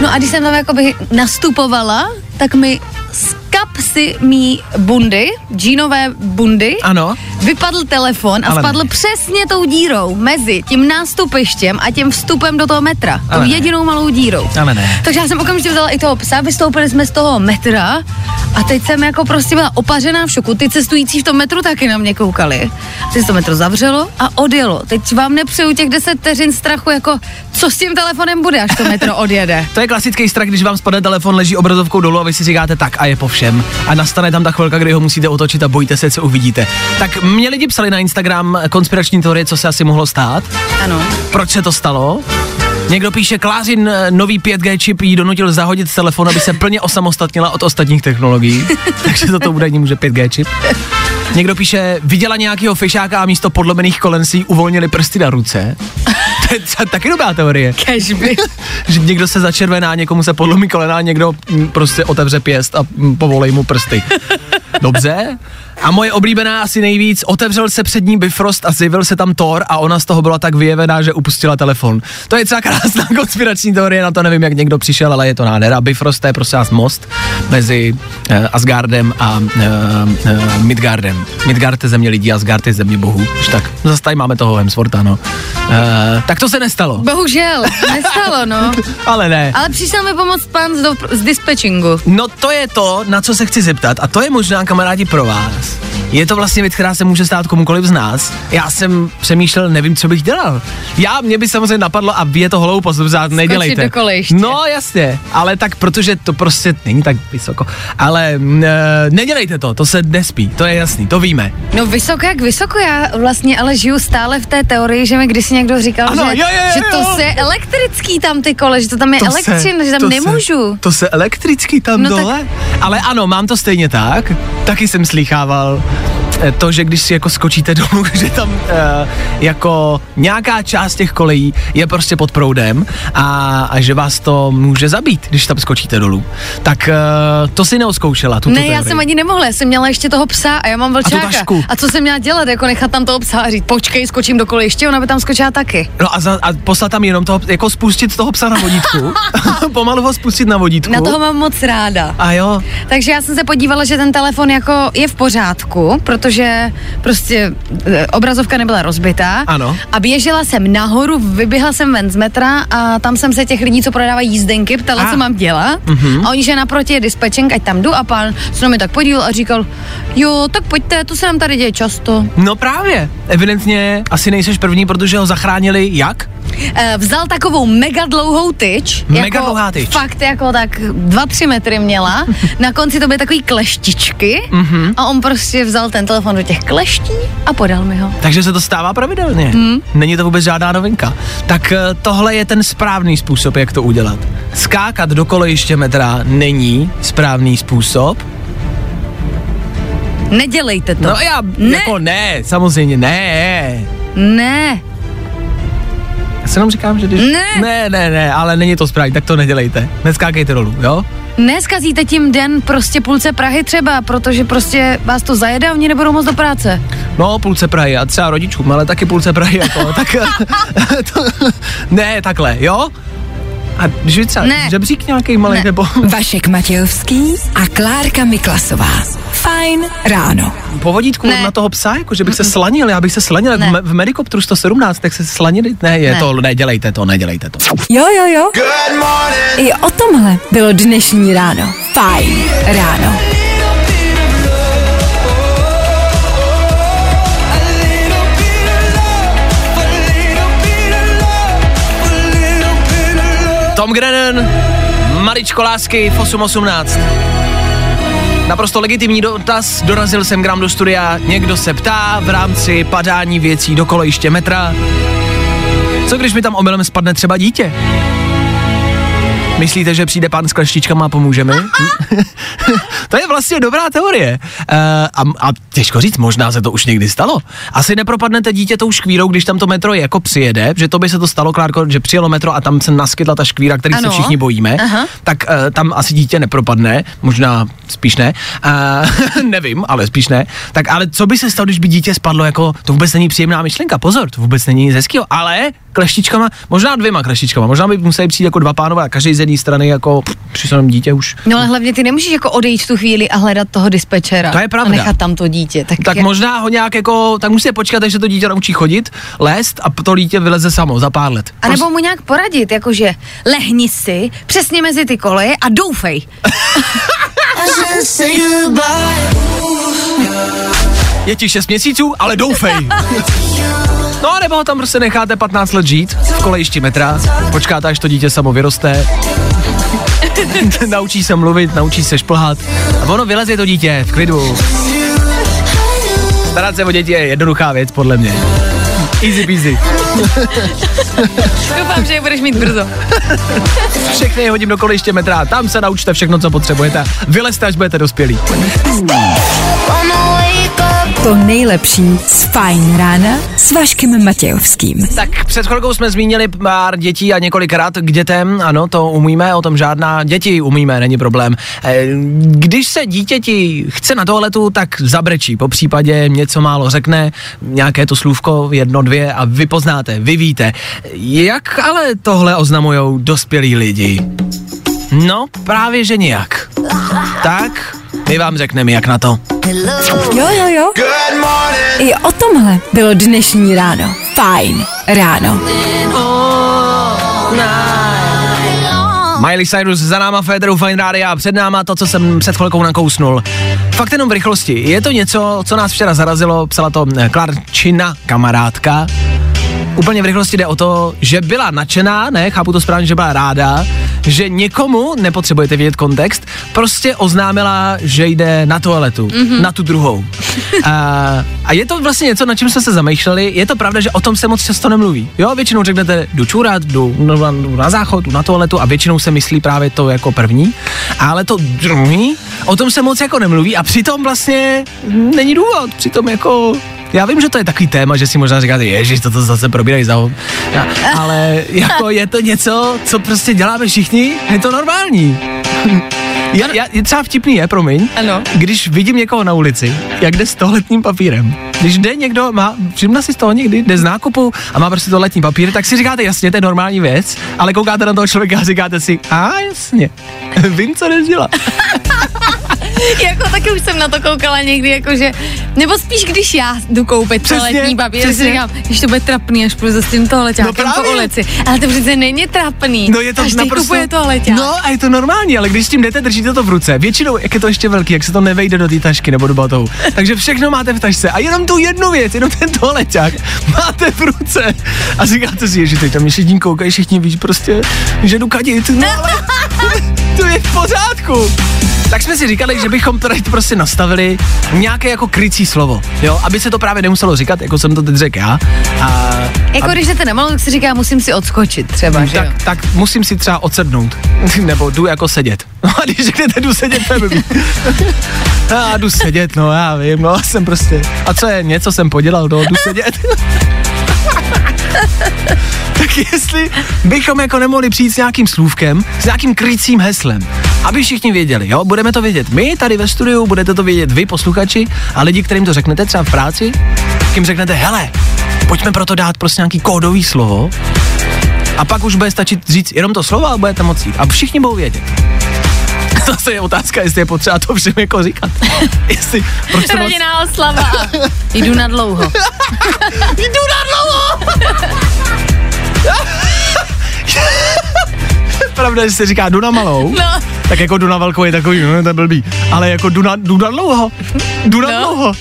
No a když jsem tam jakoby nastupovala, tak mi z kapsy mý bundy, džínové bundy, Ano. vypadl telefon a Ale ne. spadl přesně tou dírou mezi tím nástupištěm a tím vstupem do toho metra. Ale tou ne. jedinou malou dírou. Ale ne. Takže já jsem okamžitě vzala i toho psa, vystoupili jsme z toho metra a teď jsem jako prostě byla opařená v šoku. Ty cestující v tom metru taky na mě koukali. Teď se to metro zavřelo a odjelo. Teď vám nepřeju těch 10 vteřin strachu, jako co s tím telefonem bude, až to metro odjede. To je klasický strach, když vám spadne telefon, leží obrazovkou dolů a vy si říkáte tak a je po všem. A nastane tam ta chvilka, kdy ho musíte otočit a bojíte se, co uvidíte. Tak mě lidi psali na Instagram konspirační teorie, co se asi mohlo stát. Ano. Proč se to stalo? Někdo píše, Klářin eh, nový 5G čip jí donutil zahodit telefon, aby se plně osamostatnila od ostatních technologií. Takže za to údajně může 5G čip. Někdo píše, viděla nějakého fešáka a místo podlomených kolen si uvolnili prsty na ruce. to je třeba taky dobrá teorie. Kežby. že někdo se začervená, někomu se podlomí kolena někdo mm, prostě otevře pěst a mm, povolej mu prsty. Dobře. A moje oblíbená asi nejvíc, otevřel se před ní Bifrost a zjevil se tam Thor a ona z toho byla tak vyjevená, že upustila telefon. To je celá krásná konspirační teorie, na to nevím, jak někdo přišel, ale je to nádhera. Bifrost to je prostě nás most mezi uh, Asgardem a uh, uh, Midgardem. Midgard je země lidí, Asgard je země bohů. Už tak, no zase tady máme toho Hemswortha, no. Uh, tak to se nestalo. Bohužel, nestalo, no. Ale ne. Ale přišel mi pomoct pan z, do, z dispatchingu. No to je to, na co se chci zeptat a to je možná kamarádi pro vás. Je to vlastně věc, která se může stát komukoliv z nás. Já jsem přemýšlel, nevím, co bych dělal. Já, mě by samozřejmě napadlo a je to hloupost, vzát, nedělejte. do. No jasně, ale tak protože to prostě není tak vysoko. Ale uh, nedělejte to, to se nespí, to je jasný, to víme. No vysoko jak vysoko, já vlastně ale žiju stále v té teorii, že mi kdysi někdo říkal, Ano, že, jo, jo, jo, že to se je elektrický tam ty kole, že to tam je To elektřina, že tam to nemůžu. Se, to se elektrický tam No tak- dole? Ale ano, mám to stejně tak. Taky jsem slýchával eh, to, že když si jako skočíte dolů, že tam uh, jako nějaká část těch kolejí je prostě pod proudem a, a že vás to může zabít, když tam skočíte dolů. Tak uh, to si neoskoušela, Ne, já teorii. jsem ani nemohla, já jsem měla ještě toho psa a já mám vlčáka. Vašku. A co jsem měla dělat, jako nechat tam toho psa a říct, počkej, skočím do kolejiště, ona by tam skočila taky. No a, za, a poslat tam jenom toho, jako spustit toho psa na vodítku. Pomalu ho spustit na vodítku. Na toho mám moc ráda. A jo, Takže já jsem se podívala, že ten telefon jako je v pořádku, protože prostě e, obrazovka nebyla rozbitá. Ano. A běžela jsem nahoru, vyběhla jsem ven z metra a tam jsem se těch lidí, co prodávají jízdenky, ptala, A. co mám dělat. Mhm. A oni, že naproti je dispečenk, ať tam jdu a pán se na mě tak podíval a říkal, jo, tak pojďte, to se nám tady děje často. no právě. Evidentně asi nejseš první, protože ho zachránili jak? E, vzal takovou mega dlouhou tyč. Mega jako, dlouhá tyč. Fakt jako tak 2-3 metry měla. Na konci to byly takový kleštičky Mhm. a on prostě vzal ten telefon do těch kleští a podal mi ho. Takže se to stává pravidelně. Hmm. Není to vůbec žádná novinka. Tak eh, tohle je ten správný způsob, jak to udělat. Skákat do kolejiště metra není správný způsob. Nedělejte to. No já, Ne. jako ne, samozřejmě ne. Ne. Já se jenom říkám, že když... Ne. Ne, ne, ne, ale není to správný, tak to nedělejte. Neskákejte dolů, jo? Neskazíte tím den prostě půlce Prahy třeba, protože prostě vás to zajede a oni nebudou moc do práce. No, půlce Prahy a třeba rodičům, ale taky půlce Prahy, jako, tak to, ne, takhle, jo? A když vy třeba Ne. žebřík nějaký malý, Ne. nebo Vašek Matějovský a Klárka Miklasová. Fajn ráno. po vodítku Ne. na toho psa, jako že bych se slanil, já bych se slanil, jak Ne. v, me- v Medikoptru 117, tak se slanili, ne, je Ne. to, nedělejte to, nedělejte to. Jo, jo, jo. I o tomhle bylo dnešní ráno. Fajn ráno. Tom Grennan, maličko lásky v 8.18. Naprosto legitimní dotaz, dorazil jsem k nám do studia, někdo se ptá v rámci padání věcí do kolejiště metra. Co když mi tam omylem spadne třeba dítě? Myslíte, že přijde pán s kleštičkama a pomůže mi? to je vlastně dobrá teorie. Uh, a, a těžko říct, možná se to už někdy stalo. Asi nepropadnete dítě tou škvírou, když tam to metro jako přijede, že to by se to stalo, Klárko, že přijelo metro a tam se naskytla ta škvíra, který se Ano. všichni bojíme, Aha. tak uh, tam asi dítě nepropadne, možná spíš ne, uh, nevím, ale spíš ne. Tak ale co by se stalo, když by dítě spadlo, jako to vůbec není příjemná myšlenka, pozor, to vůbec není nic hezkýho, ale kleštičkama, možná dvěma kleštičkama, možná by museli přijít jako dva pánové a každý z jedné strany jako jenom dítě už. No ale hlavně ty nemůžeš jako odejít v tu chvíli a hledat toho dispečera. To je pravda. A nechat tam to dítě. Tak, Tak je, možná ho nějak jako, tak musíte počkat, až se to dítě naučí chodit, lézt a to dítě vyleze samo za pár let. A nebo mu nějak poradit, jakože lehni si přesně mezi ty koleje a doufej. Je ti 6 měsíců, ale doufej. No a nebo ho tam prostě necháte 15 let žít v kolejišti metra, počkáte, až to dítě samo vyroste, naučí se mluvit, naučí se šplhat a ono vyleze to dítě v klidu. Starat se o děti je jednoduchá věc, podle mě. Easy peasy. Doufám, že je budeš mít brzo. Všechny je hodím do kolejiště metra, tam se naučte všechno, co potřebujete. Vylezte, až budete dospělí. To nejlepší z Fajn rána s Vaškem Matějovským. Tak před chvilkou jsme zmínili pár dětí a několikrát k dětem, ano, to umíme, o tom žádná, děti umíme, není problém. Eh, Když se dítěti chce na toaletu, tak zabrečí, po případě něco málo řekne, nějaké to slůvko, jedno, dvě a vy poznáte, vy víte. Jak ale tohle oznamujou dospělí lidi? No, právě že nijak. Tak, my vám řekneme, jak na to. Jo, jo, jo. I o tomhle bylo dnešní ráno. Fajn ráno. Miley Cyrus za náma Federu Fine Radio a před náma to, co jsem před chvilkou nakousnul. Fakt jenom v rychlosti. Je to něco, co nás včera zarazilo, psala to Klarčina, kamarádka. Úplně v rychlosti jde o to, že byla nadšená, ne, chápu to správně, že byla ráda, že někomu, nepotřebujete vědět kontext, prostě oznámila, že jde na toaletu, mm-hmm. na tu druhou. A, a je to vlastně něco, na čem jsme se zamýšleli. Je to pravda, že o tom se moc často nemluví. Jo, většinou řeknete, jdu čůrat, jdu, jdu, jdu na záchod, jdu na toaletu a většinou se myslí právě to jako první. Ale to druhý, o tom se moc jako nemluví a přitom vlastně není důvod, přitom jako já vím, že to je takový téma, že si možná říkáte, ježiš, toto zase probírají za ho- Ja, ale jako je to něco, co prostě děláme všichni, je to normální. Já, já, je třeba vtipný je, promiň, Ano. když vidím někoho na ulici, jak jde s toaletním papírem. Když jde někdo, má, všimla si z toho někdy, jde z nákupu a má prostě toaletní papír, tak si říkáte, jasně, to je normální věc, ale koukáte na toho člověka a říkáte si, a jasně, vím, co dělat. jako taky už jsem na to koukala někdy, jakože, nebo spíš když já jdu koupit Přesně, toaletní papír, tak si říkám, že to bude trapný, až půjdu za tím toaleťákem No po ulici. Ale to přece není trapný. No je to Každý naprosto... kupuje toaleťák. No a je to normální, ale když s tím jdete, držíte to v ruce. Většinou, jak je to ještě velký, jak se to nevejde do té tašky nebo do batohu. Takže všechno máte v tašce a jenom tu jednu věc, jenom ten toaleťák máte v ruce. A říkáte si, že teď tam mě všichni koukají, všichni víš prostě, že jdu kadit. No ale to je v pořádku. Tak jsme si říkali, že bychom tady prostě nastavili nějaké jako krycí slovo, jo, aby se to právě nemuselo říkat, jako jsem to teď řekl já. A, Jako když jdete na malou, tak si říká, musím si odskočit třeba, že jo? tak, tak musím si třeba odsednout. Nebo jdu jako sedět. No a když řeknete jdu sedět, to je blbý. Já jdu sedět, no já vím, no jsem prostě. A co je, něco jsem podělal, no jdu sedět. Tak jestli bychom jako nemohli přijít s nějakým slůvkem, s nějakým krycím heslem, aby všichni věděli, jo, budeme to vědět my tady ve studiu, budete to vědět vy, posluchači, a lidi, kterým to řeknete třeba v práci, jim řeknete, hele, pojďme proto dát prostě nějaký kódový slovo, a pak už bude stačit říct jenom to slovo a budete moci jít. A všichni budou vědět. Zase je otázka, jestli je potřeba to všem jako říkat. jestli, proč to moc... Rodinná oslava. Jdu na dlouho. Jdu na dlouho! Pravda, že se říká jdu na malou, No. tak jako jdu na velkou je takový, no, to je blbý. Ale jako jdu na, jdu na dlouho. Jdu na No. dlouho.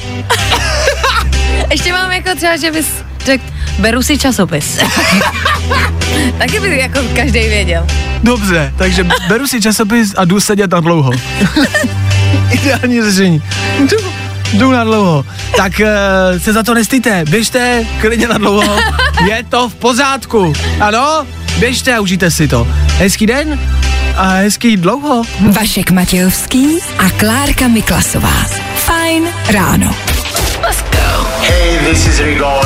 Ještě mám jako třeba, že bys řekl, beru si časopis. Taky by jako každý věděl. Dobře, takže beru si časopis a jdu sedět na dlouho. Ideální řešení. Jdu, jdu na dlouho. Tak uh, se za to nestýte, běžte klidně na dlouho. Je to v pořádku. Ano, běžte a užijte si to. Hezký den a hezký dlouho. Vašek Matějovský a Klárka Miklasová. Fajn ráno. Hey, this is Rigor,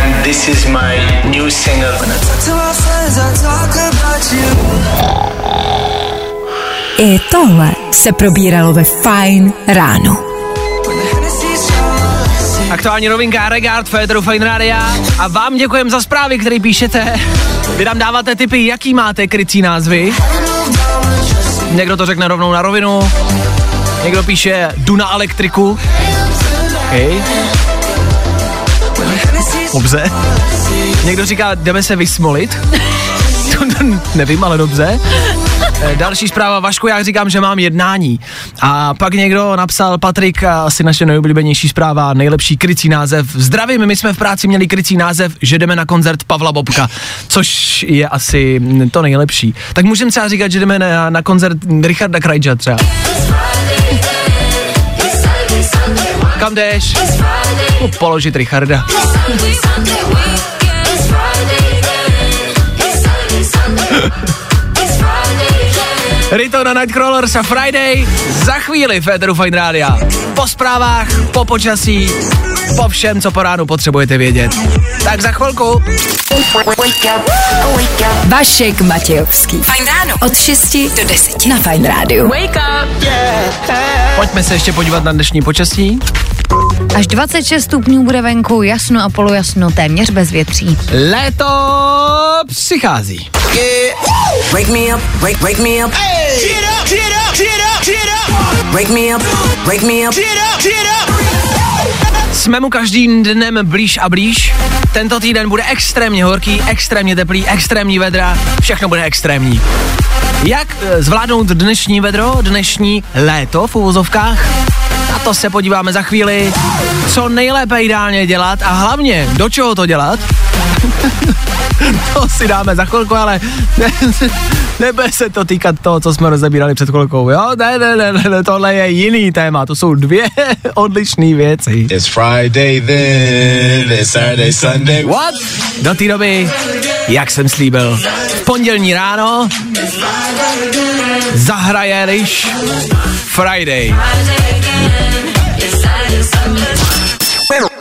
and this is my new single. I tohle se probíralo ve Fajn ráno. Aktuální novinka Regard Féteru Fine Rádia a vám děkujem za zprávy, které píšete. Vy nám dáváte tipy, jaký máte krycí názvy. Někdo to řekne rovnou na rovinu, někdo píše jdu na elektriku. Okay. Dobře. Někdo říká, jdeme se vysmolit. Nevím, ale dobře. Eh, Další zpráva, Vašku, já říkám, že mám jednání. A pak někdo napsal, Patrik, asi naše nejoblíbenější zpráva, nejlepší krycí název. Zdravím, my jsme v práci měli krycí název, že jdeme na koncert Pavla Bobka, což je asi to nejlepší. Tak můžeme třeba říkat, že jdeme na, na koncert Richarda Krajča třeba. Kam jdeš? No, položit Richarda. Rito na Nightcrawlers a Friday. Za chvíli Féteru Fine Rádia. Po zprávách, po počasí, po všem, co po ránu potřebujete vědět. Tak za chvilku. Vašek Matějovský. Fajn ráno. Od 6 do 10 na Fajn rádiu. Wake up. Pojďme se ještě podívat na dnešní počasí. Až 26 stupňů bude venku, jasno a polojasno, téměř bez větří. Léto přichází. Wake me up, wake, wake me up. Get up, get up, get up, get up. Wake me up, wake me up. Get up, get up. Jsme mu každým dnem blíž a blíž. Tento týden bude extrémně horký, extrémně teplý, extrémní vedra, všechno bude extrémní. Jak eh, zvládnout dnešní vedro, dnešní léto v uvozovkách? To se podíváme za chvíli. Co nejlépe ideálně dělat a hlavně do čeho to dělat? to si dáme za chvilku, ale ne, nebude se to týkat toho, co jsme rozebírali před chvilkou, jo? Ne, ne, ne, ne, tohle je jiný téma, to jsou dvě odlišné věci. It's Friday then, it's Saturday, Sunday. What? Do té doby, jak jsem slíbil, v pondělní ráno zahraje Rish Friday.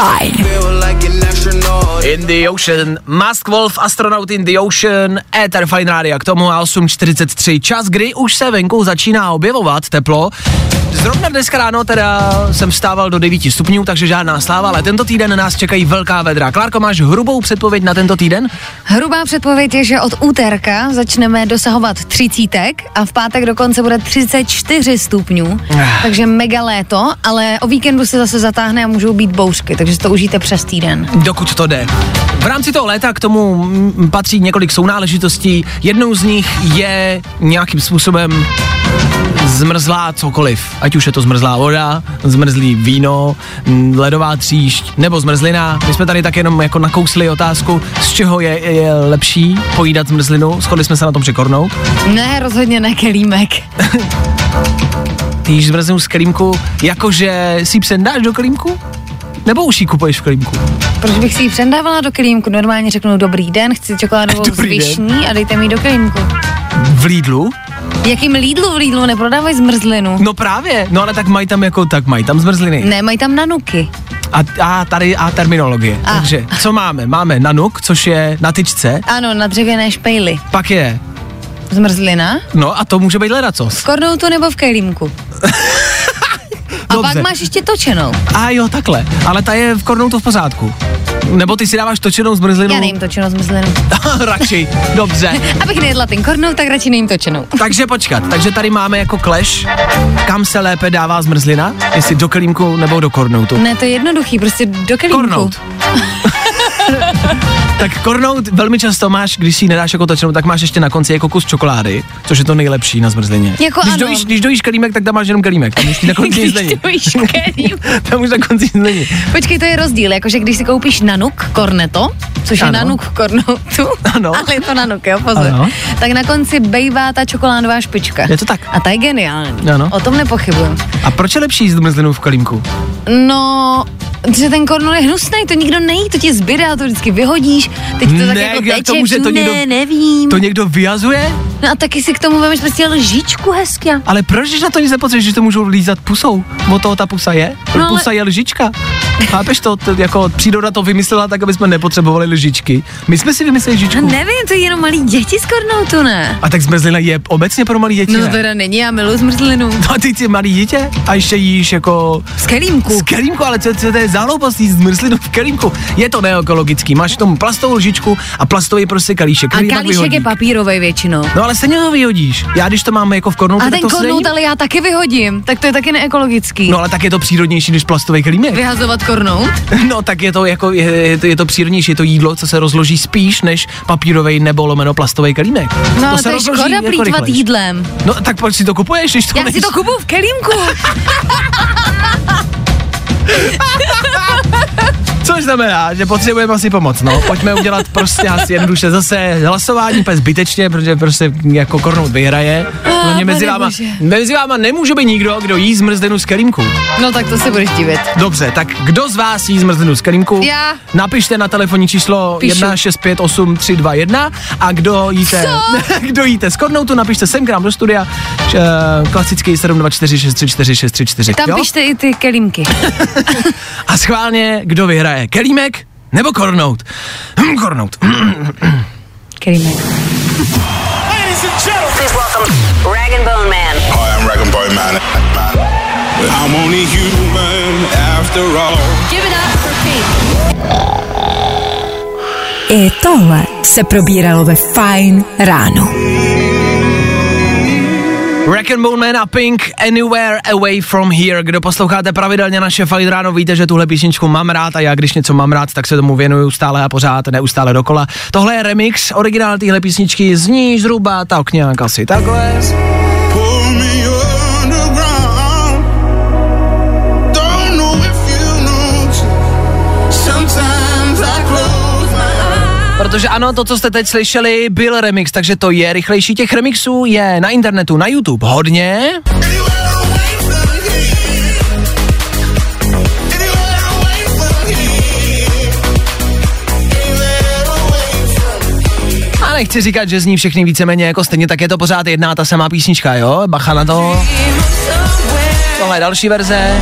Fajn. In the Ocean, Mask Wolf, Astronaut in the Ocean, Ether Fine Radio, k tomu a 8.43, čas, kdy už se venku začíná objevovat teplo. Zrovna dneska ráno teda jsem vstával do 9 stupňů, takže žádná sláva, ale tento týden nás čekají velká vedra. Klárko, máš hrubou předpověď na tento týden? Hrubá předpověď je, že od úterka začneme dosahovat třicítek a v pátek dokonce bude 34 stupňů, takže mega léto, ale o víkendu se zase zatáhne a můžou být bouřky, takže si to užijte přes týden. Dokud to jde. V rámci toho léta k tomu patří několik sounáležitostí. Jednou z nich je nějakým způsobem zmrzlá cokoliv. Ať už je to zmrzlá voda, zmrzlý víno, ledová tříšť nebo zmrzlina. My jsme tady tak jenom jako nakousli otázku, z čeho je, je lepší pojídat zmrzlinu. Shodli jsme se na tom překornout. Ne, rozhodně ne kelímek. Ty jíš zmrzlinu z kelímku, jakože si ji přendáš do kelímku? Nebo už ji kupuješ v kelímku? Proč bych si ji přendávala do kelímku? Normálně řeknu dobrý den, chci čokoládovou s Dobrý den. višní a dejte mi ji do kelímku. V Lidlu? Jakým Lidlu v Lidlu neprodávají zmrzlinu? No právě, no ale tak mají tam jako, tak mají tam zmrzliny. Ne, mají tam nanuky. A, a tady a terminologie. A. Takže co máme? Máme nanuk, což je na tyčce, Ano, na dřevěné špejly. pak je, Zmrzlina? no a to může být ledacos. V kornoutu nebo v kelímku? A Dobře. pak máš ještě točenou. A jo, takhle. Ale ta je v kornou to v pořádku. Nebo ty si dáváš točenou zmrzlinu? Já nejím točenou zmrzlinu. Radši, dobře. Abych nejedla ten kornou, tak radši nejím točenou. Takže počkat, takže tady máme jako clash, kam se lépe dává zmrzlina, jestli do kelímku nebo do kornoutu. Ne, to je jednoduchý, prostě do kelímku. Kornout. Tak kornout velmi často máš, když si ji nedáš jako točenou, tak máš ještě na konci jako kus čokolády, což je to nejlepší na zmrzlině. Jako když, ano. dojíš, když dojíš kelímek, tak tam máš jenom kelímek, tam už na konci nic není. tam už na konci nic není. Počkej, to je rozdíl, jakože když si koupíš nanuk korneto, což Ano. je nanuk kornoutu, Ano. ale je to nanuk, jo, pozor, Ano. tak na konci bejvá ta čokoládová špička. Je to tak. A ta je geniální. Ano. O tom nepochybuju. A proč je lepší jíst zmrzlinu v kelímku? No, že ten kornol je hnusný, to nikdo nejí, to ti zbyde a to vždycky vyhodíš. Teď to tak Ne, jako jak teče, to může to ne, někdo- nevím. To někdo vyjazuje? No a taky si k tomu vemeš prostě lžičku hezky. Ale proč když na to nic nepotřebuješ, že to můžou lízat pusou? Od toho ta pusa je? No ale- pusa je lžička. Chápeš to? to? Jako příroda to vymyslela tak, aby jsme nepotřebovali lžičky. My jsme si vymysleli No lžičku. nevím, to je jenom malý děti z kornoutu, ne? A tak zmrzlina je obecně pro malý děti, No ne? teda není, já miluji zmrzlinu. No a ty jsi malý dítě a ještě jíš jako... Z kelímku. Z kelímku, ale co, co to je za hloupost jíst zmrzlinu v kelímku? Je to neekologický, máš k tomu plastovou lžičku a plastový prostě kalíšek, A kalíšek je papírový většinou. No ale stejně to vyhodíš. Já když to mám jako v kornoutu, A ten to kornout, ale já taky vyhodím, tak to je taky neekologický. No ale tak je to přírodnější než plastový kelímek. Vyhazovat kornout? No tak je to jako, je, je, to, je to přírodnější, je to jídlo, co se rozloží spíš než papírový nebo lomeno plastový kelímek. No ale se to je škoda jako rychlejš. jídlem. No tak proč si to kupuješ, když to Já než... si to kupuju v kelímku. Což znamená, že potřebujeme asi pomoc, no. Pojďme udělat prostě asi jednoduše zase hlasování úplně zbytečně, protože prostě jako kornout vyhraje. Hlavně mezi pane váma, bože. mezi váma nemůže být nikdo, kdo jí zmrzlinu s kelímkou. No tak to se budeš divit. Dobře, tak kdo z vás jí zmrzlinu s kelímkou? Já. Napište na telefonní číslo Píšu. 1658321 a kdo jíte, kdo jíte z kornoutu, napište sem k nám do studia, eh, klasický 724634634. Tam jo? pište i ty kelímky. A schválně, kdo vyhraje, kelímek nebo kornout? Hm, kornout. Kelímek. Please welcome Rag and Bone Man. Hi, I'm Rag and Bone Man. I'm only human after all. Give it up for Pete. I tohle se probíralo ve Fine ráno. Rack and Bone Man a Pink Anywhere Away From Here. Kdo posloucháte pravidelně naše Fajn ráno, víte, že tuhle písničku mám rád a já když něco mám rád, tak se tomu věnuju stále a pořád, neustále dokola. Tohle je remix, originál téhle písničky zní zhruba tak nějak asi takhle. Protože ano, to, co jste teď slyšeli, byl remix, takže to je rychlejší. Těch remixů je na internetu, na YouTube hodně. A nechci říkat, že zní všechny víceméně jako stejně, tak je to pořád jedna a ta samá písnička, jo? Bacha na to. Tohle je další verze.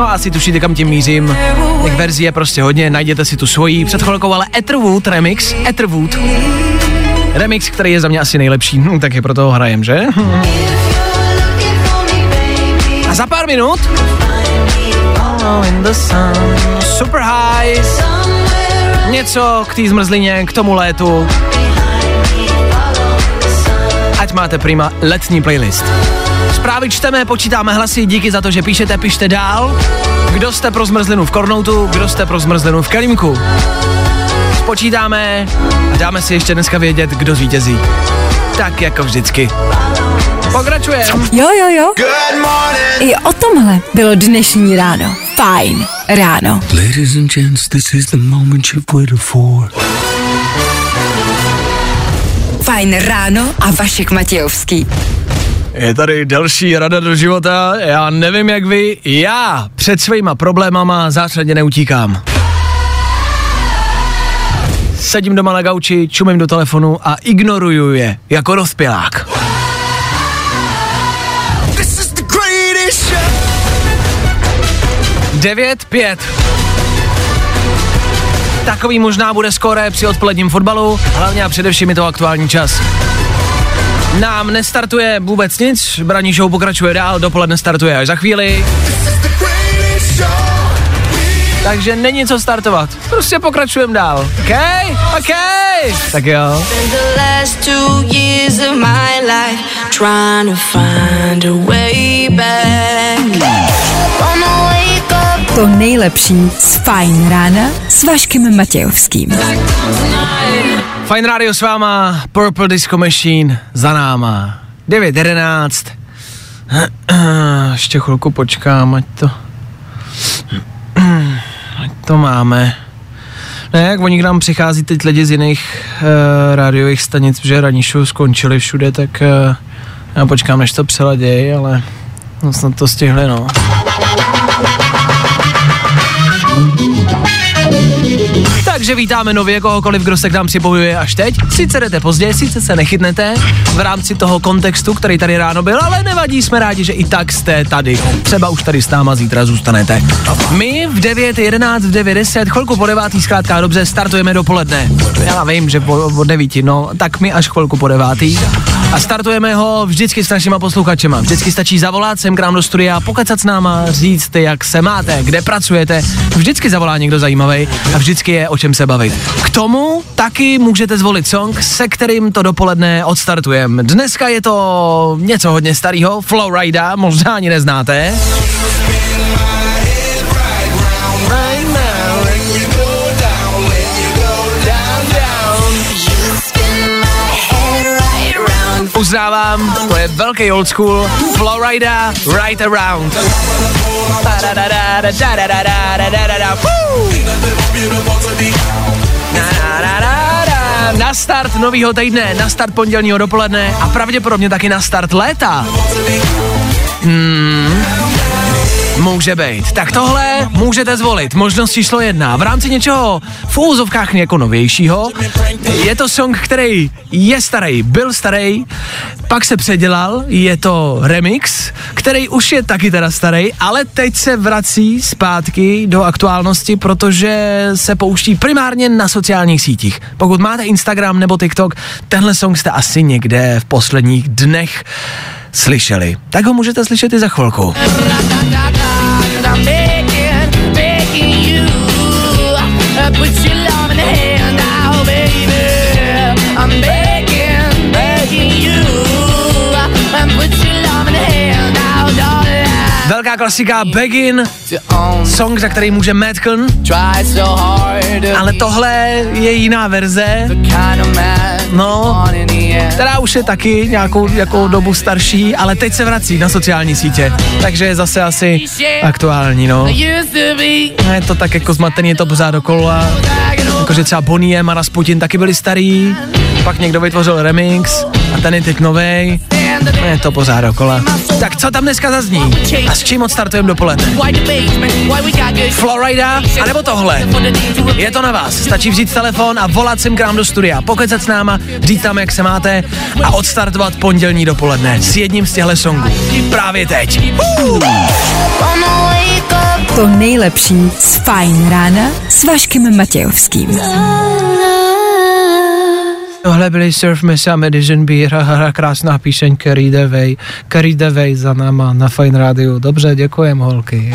No asi tušíte, kam tím mířím. Těch verzí je prostě hodně, najděte si tu svoji. Před chvilkou ale Etherwood remix, Etherwood. Remix, který je za mě asi nejlepší, hm, tak je proto hrajem, že? A za pár minut Oh, Super high Něco k té zmrzlině, k tomu létu Ať máte prima letní playlist Zprávy čteme, počítáme hlasy, díky za to, že píšete, pište dál. Kdo jste pro zmrzlinu v Kornoutu, kdo jste pro zmrzlinu v Kelímku. Spočítáme a dáme si ještě dneska vědět, kdo zvítězí. Tak jako vždycky. Pokračujeme. Jo, jo, jo. Good morning. I o tomhle bylo dnešní ráno. Fajn ráno. Ladies and gents, this is the moment you've waited for. Fajn ráno a Vašek Matějovský. Je tady další rada do života. Já nevím jak vy, já před svýma problémama zásadně neutíkám. Sedím doma na gauči, čumím do telefonu a ignoruju je jako greatest show. 9-5. Takový možná bude skóre při odpoledním fotbalu, hlavně a především je to aktuální čas. Nám nestartuje vůbec nic, braní show pokračuje dál, dopoledne startuje až za chvíli, takže není co startovat. Prostě pokračujeme dál. OK? OK? Tak jo. To nejlepší z Fajn rána s Vaškem Matějovským. Fajn rádio s váma, Purple Disco Machine za náma. 9.11. Ještě chvilku počkám, ať to... Ať to máme. Ne, jak oni k nám přichází teď lidi z jiných uh, rádiových stanic, protože ranní show skončili všude, tak uh, já počkám, než to přeladěj, ale no, snad to stihli, no. Takže vítáme nově kohokoliv, kdo se k nám připojuje až teď. Sice jdete pozdě, sice se nechytnete v rámci toho kontextu, který tady ráno byl, ale nevadí, jsme rádi, že i tak jste tady. Třeba už tady s náma zítra zůstanete. My v 9.11, v 9.10, chvilku po devátý, zkrátka dobře, startujeme dopoledne. Já vím, že po, od devíti, no, tak my až chvilku po devátý. A startujeme ho vždycky s našima posluchačema. Vždycky stačí zavolat sem k nám do studia, pokecat s náma, říct, jak se máte, kde pracujete. Vždycky zavolá někdo zajímavý a vždycky je o čem se bavit. K tomu taky můžete zvolit song, se kterým to dopoledne odstartujeme. Dneska je to něco hodně starého, Flowrida, možná ani neznáte. Uznávám, to je velký old school, Florida Right Around. Na start novýho týdne, na start pondělního dopoledne a pravděpodobně taky na start léta. Hmm, může být. Tak tohle můžete zvolit. Možnost číslo jedna. V rámci něčeho v úzovkách jako novějšího. Je to song, který je starý, byl starý, pak se předělal, je to remix, který už je taky teda starý, ale teď se vrací zpátky do aktuálnosti, protože se pouští primárně na sociálních sítích. Pokud máte Instagram nebo TikTok, tenhle song jste asi někde v posledních dnech slyšeli. Tak ho můžete slyšet i za chvilku. Velká klasika Begin, song, za který může Madcon, ale tohle je jiná verze, no, která už je taky nějakou jako dobu starší, ale teď se vrací na sociální sítě, takže je zase asi aktuální, no. Je to tak jako zmatený, je to pořád dokola, jakože třeba Bonnie a Rasputin taky byli starý, pak někdo vytvořil remix a ten je teď novej, je to pořád dokola. Tak co tam dneska zazní? A s čím odstartujeme dopoledne? Florida, anebo tohle? Je to na vás. Stačí vzít telefon a volat sem k nám do studia, pokecat s náma, říct tam, jak se máte a odstartovat pondělní dopoledne s jedním z těchto songů. Právě teď. Uh! To nejlepší z Fajn rána s Vaškem Matějovským. Tohle byli Surf Mesa Medicine Beer krásná píseň Way. Carry the Way za náma na Fine Radio. Dobře, děkujem holky.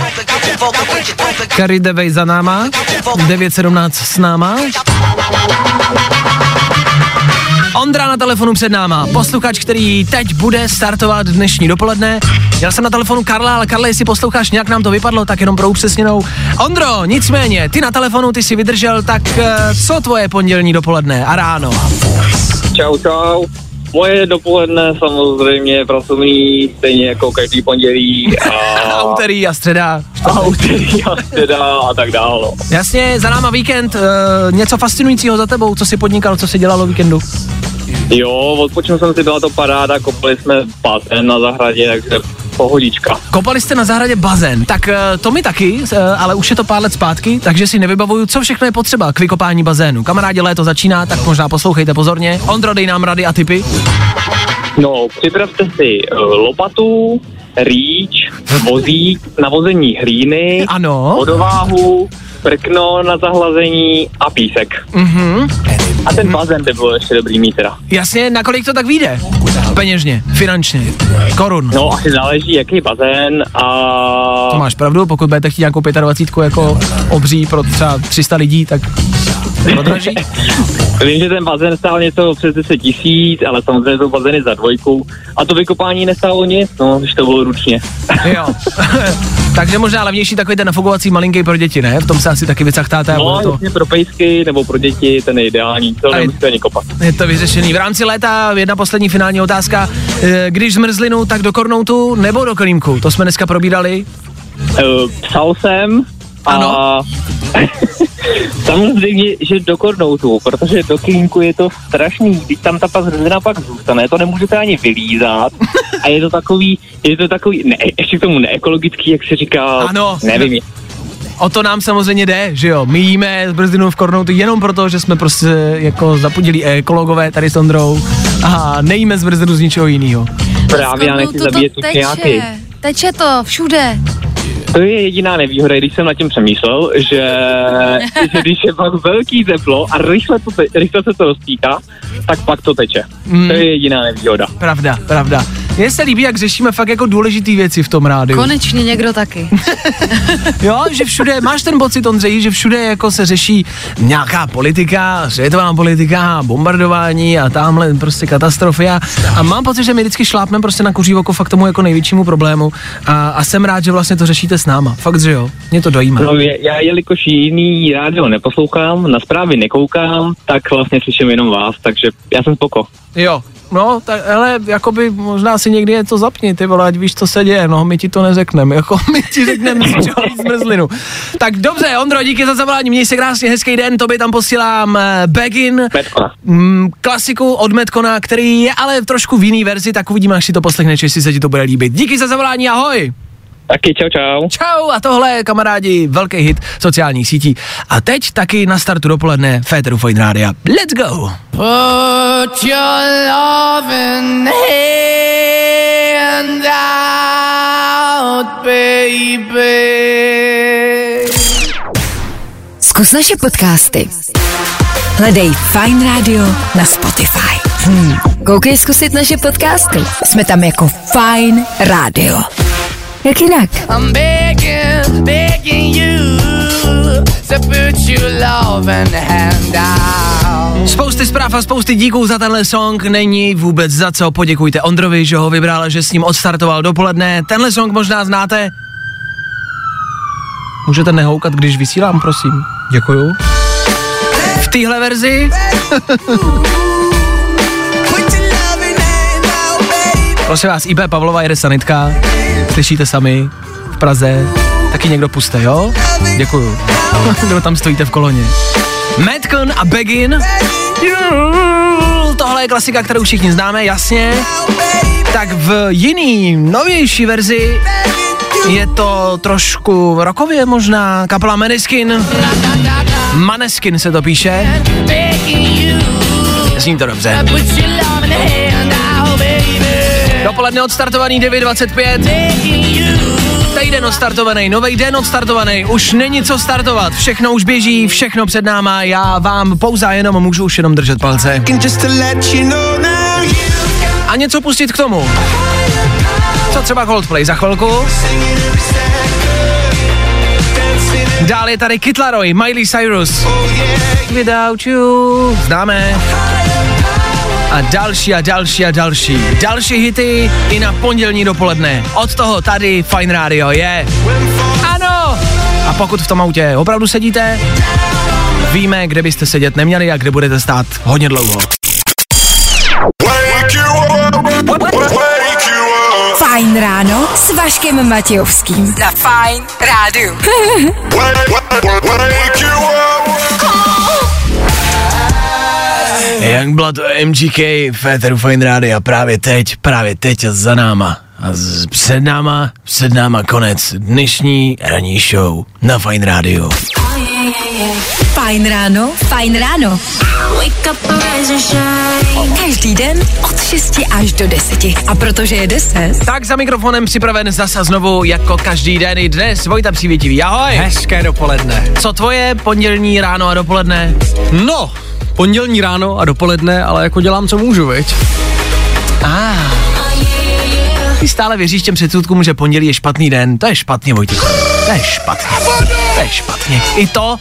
Carry the Way za náma, 9.17 s náma. Ondra na telefonu před náma, posluchač, který teď bude startovat dnešní dopoledne. Měl jsem na telefonu Karla, ale Karle, jestli posloucháš, nějak nám to vypadlo, tak jenom pro upřesněnou. Ondro, nicméně, ty na telefonu, ty si vydržel, tak eh, co tvoje pondělní dopoledne a ráno? Čau, čau. Moje dopoledne samozřejmě pracovní, stejně jako každý pondělí. A úterý a středa. A úterý a středa a tak dále. No. Jasně, za náma víkend, uh, něco fascinujícího za tebou, co si podnikal, co si dělalo víkendu? Jo, odpočinul jsem si, byla to paráda, kopali jsme bazén na zahradě, takže pohodička. Kopali jste na zahradě bazén, tak uh, to mi taky, uh, ale už je to pár let zpátky, takže si nevybavuju, co všechno je potřeba k vykopání bazénu. Kamarádi, léto začíná, tak možná poslouchejte pozorně. Ondro, dej nám rady a tipy. No, připravte si uh, lopatu, rýč, vozík, navození hlíny, ano. vodováhu, prkno na zahlazení a písek. Mhm. A ten bazén by bylo ještě dobrý mít teda. Jasně, nakolik to tak vyjde? Peněžně, finančně, korun. No, asi záleží, jaký bazén a... To máš pravdu, pokud budete chtít nějakou 25 jako obří pro třeba 300 lidí, tak prodraží. Vím, že ten bazén stál něco přes 10 tisíc, ale samozřejmě jsou bazény za dvojku. A to vykopání nestálo nic, no, když to bylo ručně. jo. Takže možná levnější takový ten nafukovací malinký pro děti, ne? V tom se asi taky vycachtáte. No, to... pro pejsky nebo pro děti, ten je ideální, to nemusíte ani kopat. Je to vyřešený. V rámci léta jedna poslední finální otázka. Eh, když zmrzlinu, tak do kornoutu nebo do klímku? To jsme dneska probírali. Uh, psal jsem ano. a samozřejmě, že do kornoutu, protože do klínku je to strašný, když tam ta zrzina pak zůstane, to nemůžete ani vylízat a je to takový, je to takový, ne, ještě k tomu neekologický, jak se říká, ano, nevím. O to nám samozřejmě jde, že jo. My jíme zbrzdinu v kornoutu jenom proto, že jsme prostě jako zapudili ekologové tady s Ondrou a nejíme zbrzdinu z ničeho jiného. Právě, já nechci zabíjet tu nějaký. Teče to všude. To je jediná nevýhoda, když jsem nad tím přemýšlel, že, že když je pak velký teplo a rychle, to te, rychle se to rozpíká, tak pak to teče. Mm. To je jediná nevýhoda. Pravda, pravda. Mně se líbí, jak řešíme fakt jako důležité věci v tom rádiu. Konečně někdo taky. jo, že všude, máš ten pocit, Ondřej, že všude jako se řeší nějaká politika, světová politika, bombardování a tamhle prostě katastrofy a, a mám pocit, že my vždycky šlápneme prostě na kuří oko fakt tomu jako největšímu problému a, a jsem rád, že vlastně to řešíte s náma. Fakt, že jo, mě to dojímá. No, já jelikož jiný rádio neposlouchám, na zprávy nekoukám, tak vlastně slyším jenom vás, takže já jsem spoko. Jo, No, tak hele, jakoby možná si někdy něco zapni, ty vole, ať víš, co se děje, no, my ti to neřekneme, jako my ti řekneme z čeho víc zmrzlinu. Tak dobře, Ondro, díky za zavolání, měj se krásně, hezký den, tobě tam posílám eh, Begin, mm, klasiku od Metkona, který je ale trošku v jiný verzi, tak uvidíme, až si to poslechneš, jestli se ti to bude líbit. Díky za zavolání, ahoj! Taky čau čau. Čau a tohle je kamarádi velký hit sociálních sítí. A teď taky na startu dopoledne Féteru Fine Rádia. Let's go! Put your loving hand out, baby. Zkus naše podcasty. Hledej Fine Radio na Spotify. Hmm. Koukej zkusit naše podcasty. Jsme tam jako Fine Radio. Jak jinak? I'm begging, begging you to put your loving hand out. Spousty zpráv a spousty díků za tenhle song, není vůbec za co, poděkujte Ondrovi, že ho vybral, že s ním odstartoval dopoledne, tenhle song možná znáte. Můžete nehoukat, když vysílám, prosím. Děkuju. V téhle verzi Prosím vás, IB Pavlova jede sanitka, slyšíte sami, v Praze, taky někdo puste, jo? Děkuju. Kdo tam stojíte v koloně? Madcon a Begin. Tohle je klasika, kterou všichni známe, jasně. Tak v jiný, novější verzi je to trošku rokově možná, kapela Maneskin. Maneskin se to píše. Zní to dobře. Dopoledne odstartovaný 9.25. Týden odstartovaný, nový den odstartovaný, už není co startovat, všechno už běží, všechno před náma, já vám pouze jenom můžu už jenom držet palce. A něco pustit k tomu. Co třeba Coldplay za chvilku? Dál je tady Kid Laroi, Miley Cyrus. Without you. Známe. A další a další a další. Další hity i na pondělní dopoledne. Od toho tady Fine Radio je. Ano! A pokud v tom autě opravdu sedíte, víme, kde byste sedět neměli a kde budete stát hodně dlouho. Fajn ráno s Vaškem Matějovským. Na Fajn rádiu. Youngblood MGK v Eteru Fine Radio a právě teď, právě teď a za náma. A z, před náma, před náma konec dnešní ranní show na Fine Radio. Fajn ráno, fajn ráno. Každý den od 6 až do 10. A protože je 10. Tak za mikrofonem připraven zase znovu jako každý den i dnes. Vojta Přivětivý, ahoj. Hezké dopoledne. Co tvoje pondělní ráno a dopoledne? No, pondělní ráno a dopoledne, ale jako dělám, co můžu, viď? Ah. Ty stále věříš těm předsudkům, že pondělí je špatný den. To je špatně, Vojtíku. To je špatně. To je špatně. I to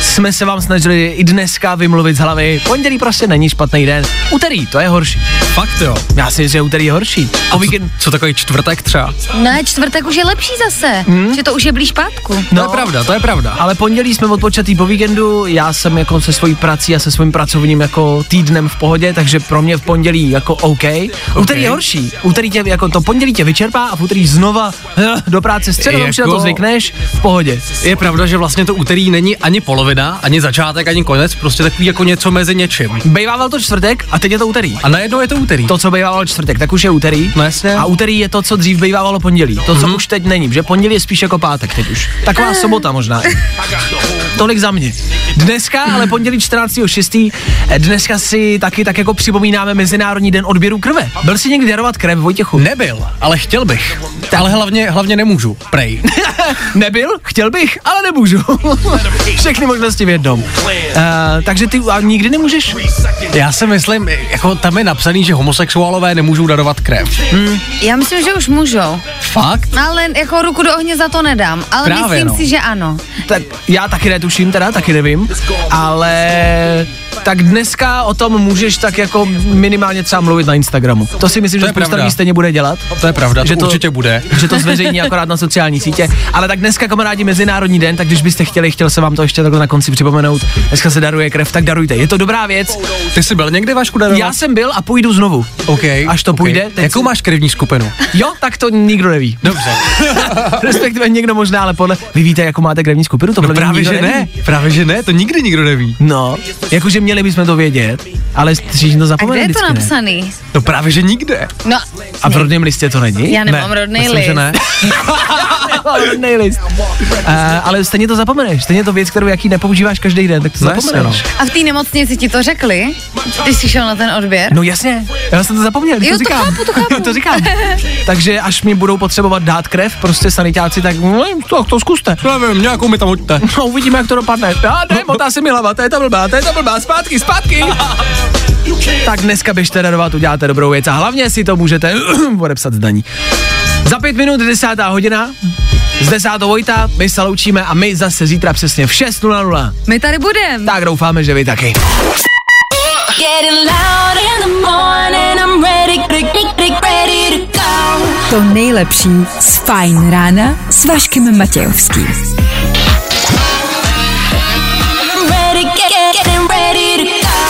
jsme se vám snažili i dneska vymluvit z hlavy. Pondělí prostě není špatný den. Úterý, to je horší. Fakt jo. Já si myslím, že úterý je horší. A co, víkend... co takový čtvrtek třeba? Ne, čtvrtek už je lepší zase, hmm? že to už je blíž pátku. No, to je pravda, to je pravda. Ale pondělí jsme odpočatý po víkendu, já jsem jako se svojí prací a se svým pracovním jako týdnem v pohodě, takže pro mě v pondělí jako OK. okay. Úterý je horší. Úterý tě, jako to pondělí tě vyčerpá a v úterý znova do práce středu, jako... to zvykneš, v pohodě. Je pravda, že vlastně to úterý není ani polovina, ani začátek, ani konec, prostě takový jako něco mezi něčím. Bejvával to čtvrtek a teď je to úterý. A najednou je to úterý. To, co bejvávalo čtvrtek, tak už je úterý. No jasně. A úterý je to, co dřív bejvávalo pondělí. To, co mm-hmm. už teď není, že pondělí je spíš jako pátek teď už. Taková sobota možná. Tolik za mě. Dneska, ale pondělí 14.6. Dneska si taky tak jako připomínáme Mezinárodní den odběru krve. Byl jsi někdy darovat krev, Vojtěchu? Nebyl, ale chtěl bych. Ale hlavně, hlavně nemůžu, prej. Nebyl, chtěl bych, ale nemůžu. Všechny možnosti v jednom. Uh, takže ty a nikdy nemůžeš? Já si myslím, jako tam je napsaný, že homosexuálové nemůžou darovat krev. Hmm. Já myslím, že už můžou. Fakt? Ale jako ruku do ohně za to nedám. Ale Právě, myslím no. si, že ano. Tak já taky netuším teda, taky nevím, ale tak dneska o tom můžeš tak jako minimálně třeba mluvit na Instagramu. To si myslím, To že spousta lidí stejně bude dělat. To je pravda, že to určitě bude. Že to zveřejní akorát na sociální sítě. Ale tak dneska, kamarádi, Mezinárodní den, tak když byste chtěli, chtěl jsem vám to ještě takhle na konci připomenout. Dneska se daruje krev, tak darujte. Je to dobrá věc. Ty jsi byl někdy Vašku darovat? Já jsem byl a půjdu znovu. OK. Až to OK. půjde. Teď Jakou máš krevní skupinu? Jo, tak to nikdo neví. Dobře. Respektive někdo možná, ale podle. Vy víte, jakou máte krevní skupinu? To No právě, že neví. ne. Právě, že ne, to nikdy nikdo neví. No, jakože měli bychom to vědět, ale všichni to A zapomněli. kde je to vždycky, ne? napsaný? No právě, že nikde. No, A v rodném listě to není? já nemám rodný Myslím, list. že ne. Rodný list. Uh, ale stejně to zapomeneš. Stejně to věc, kterou jaký nepoužíváš každý den, tak to No jasně, zapomeneš. A v té nemocnici ti to řekli, když jsi šel na ten odběr? No jasně, já jsem to zapomněl, Jo, to to říkám. chápu, to chápu. to říkám. Takže až mi budou potřebovat dát krev, prostě sanitáci, tak no, to, to zkuste. Nevím, nějakou mi tam hoďte. No, uvidíme, jak to dopadne. Já ne, motá se mi hlava, to je ta blbá, to je ta blbá, zpátky, zpátky. tak dneska běžte darovat, uděláte dobrou věc a hlavně si to můžete odepsat zdaní. Za pět minut desátá hodina, s desátou Vojta, my se loučíme a my zase zítra přesně v 6.00. My tady budeme. Tak doufáme, že vy taky. Getting loud in the morning, I'm ready, ready, ready to go. To nejlepší z Fajn rána s Vaškem Matějovským.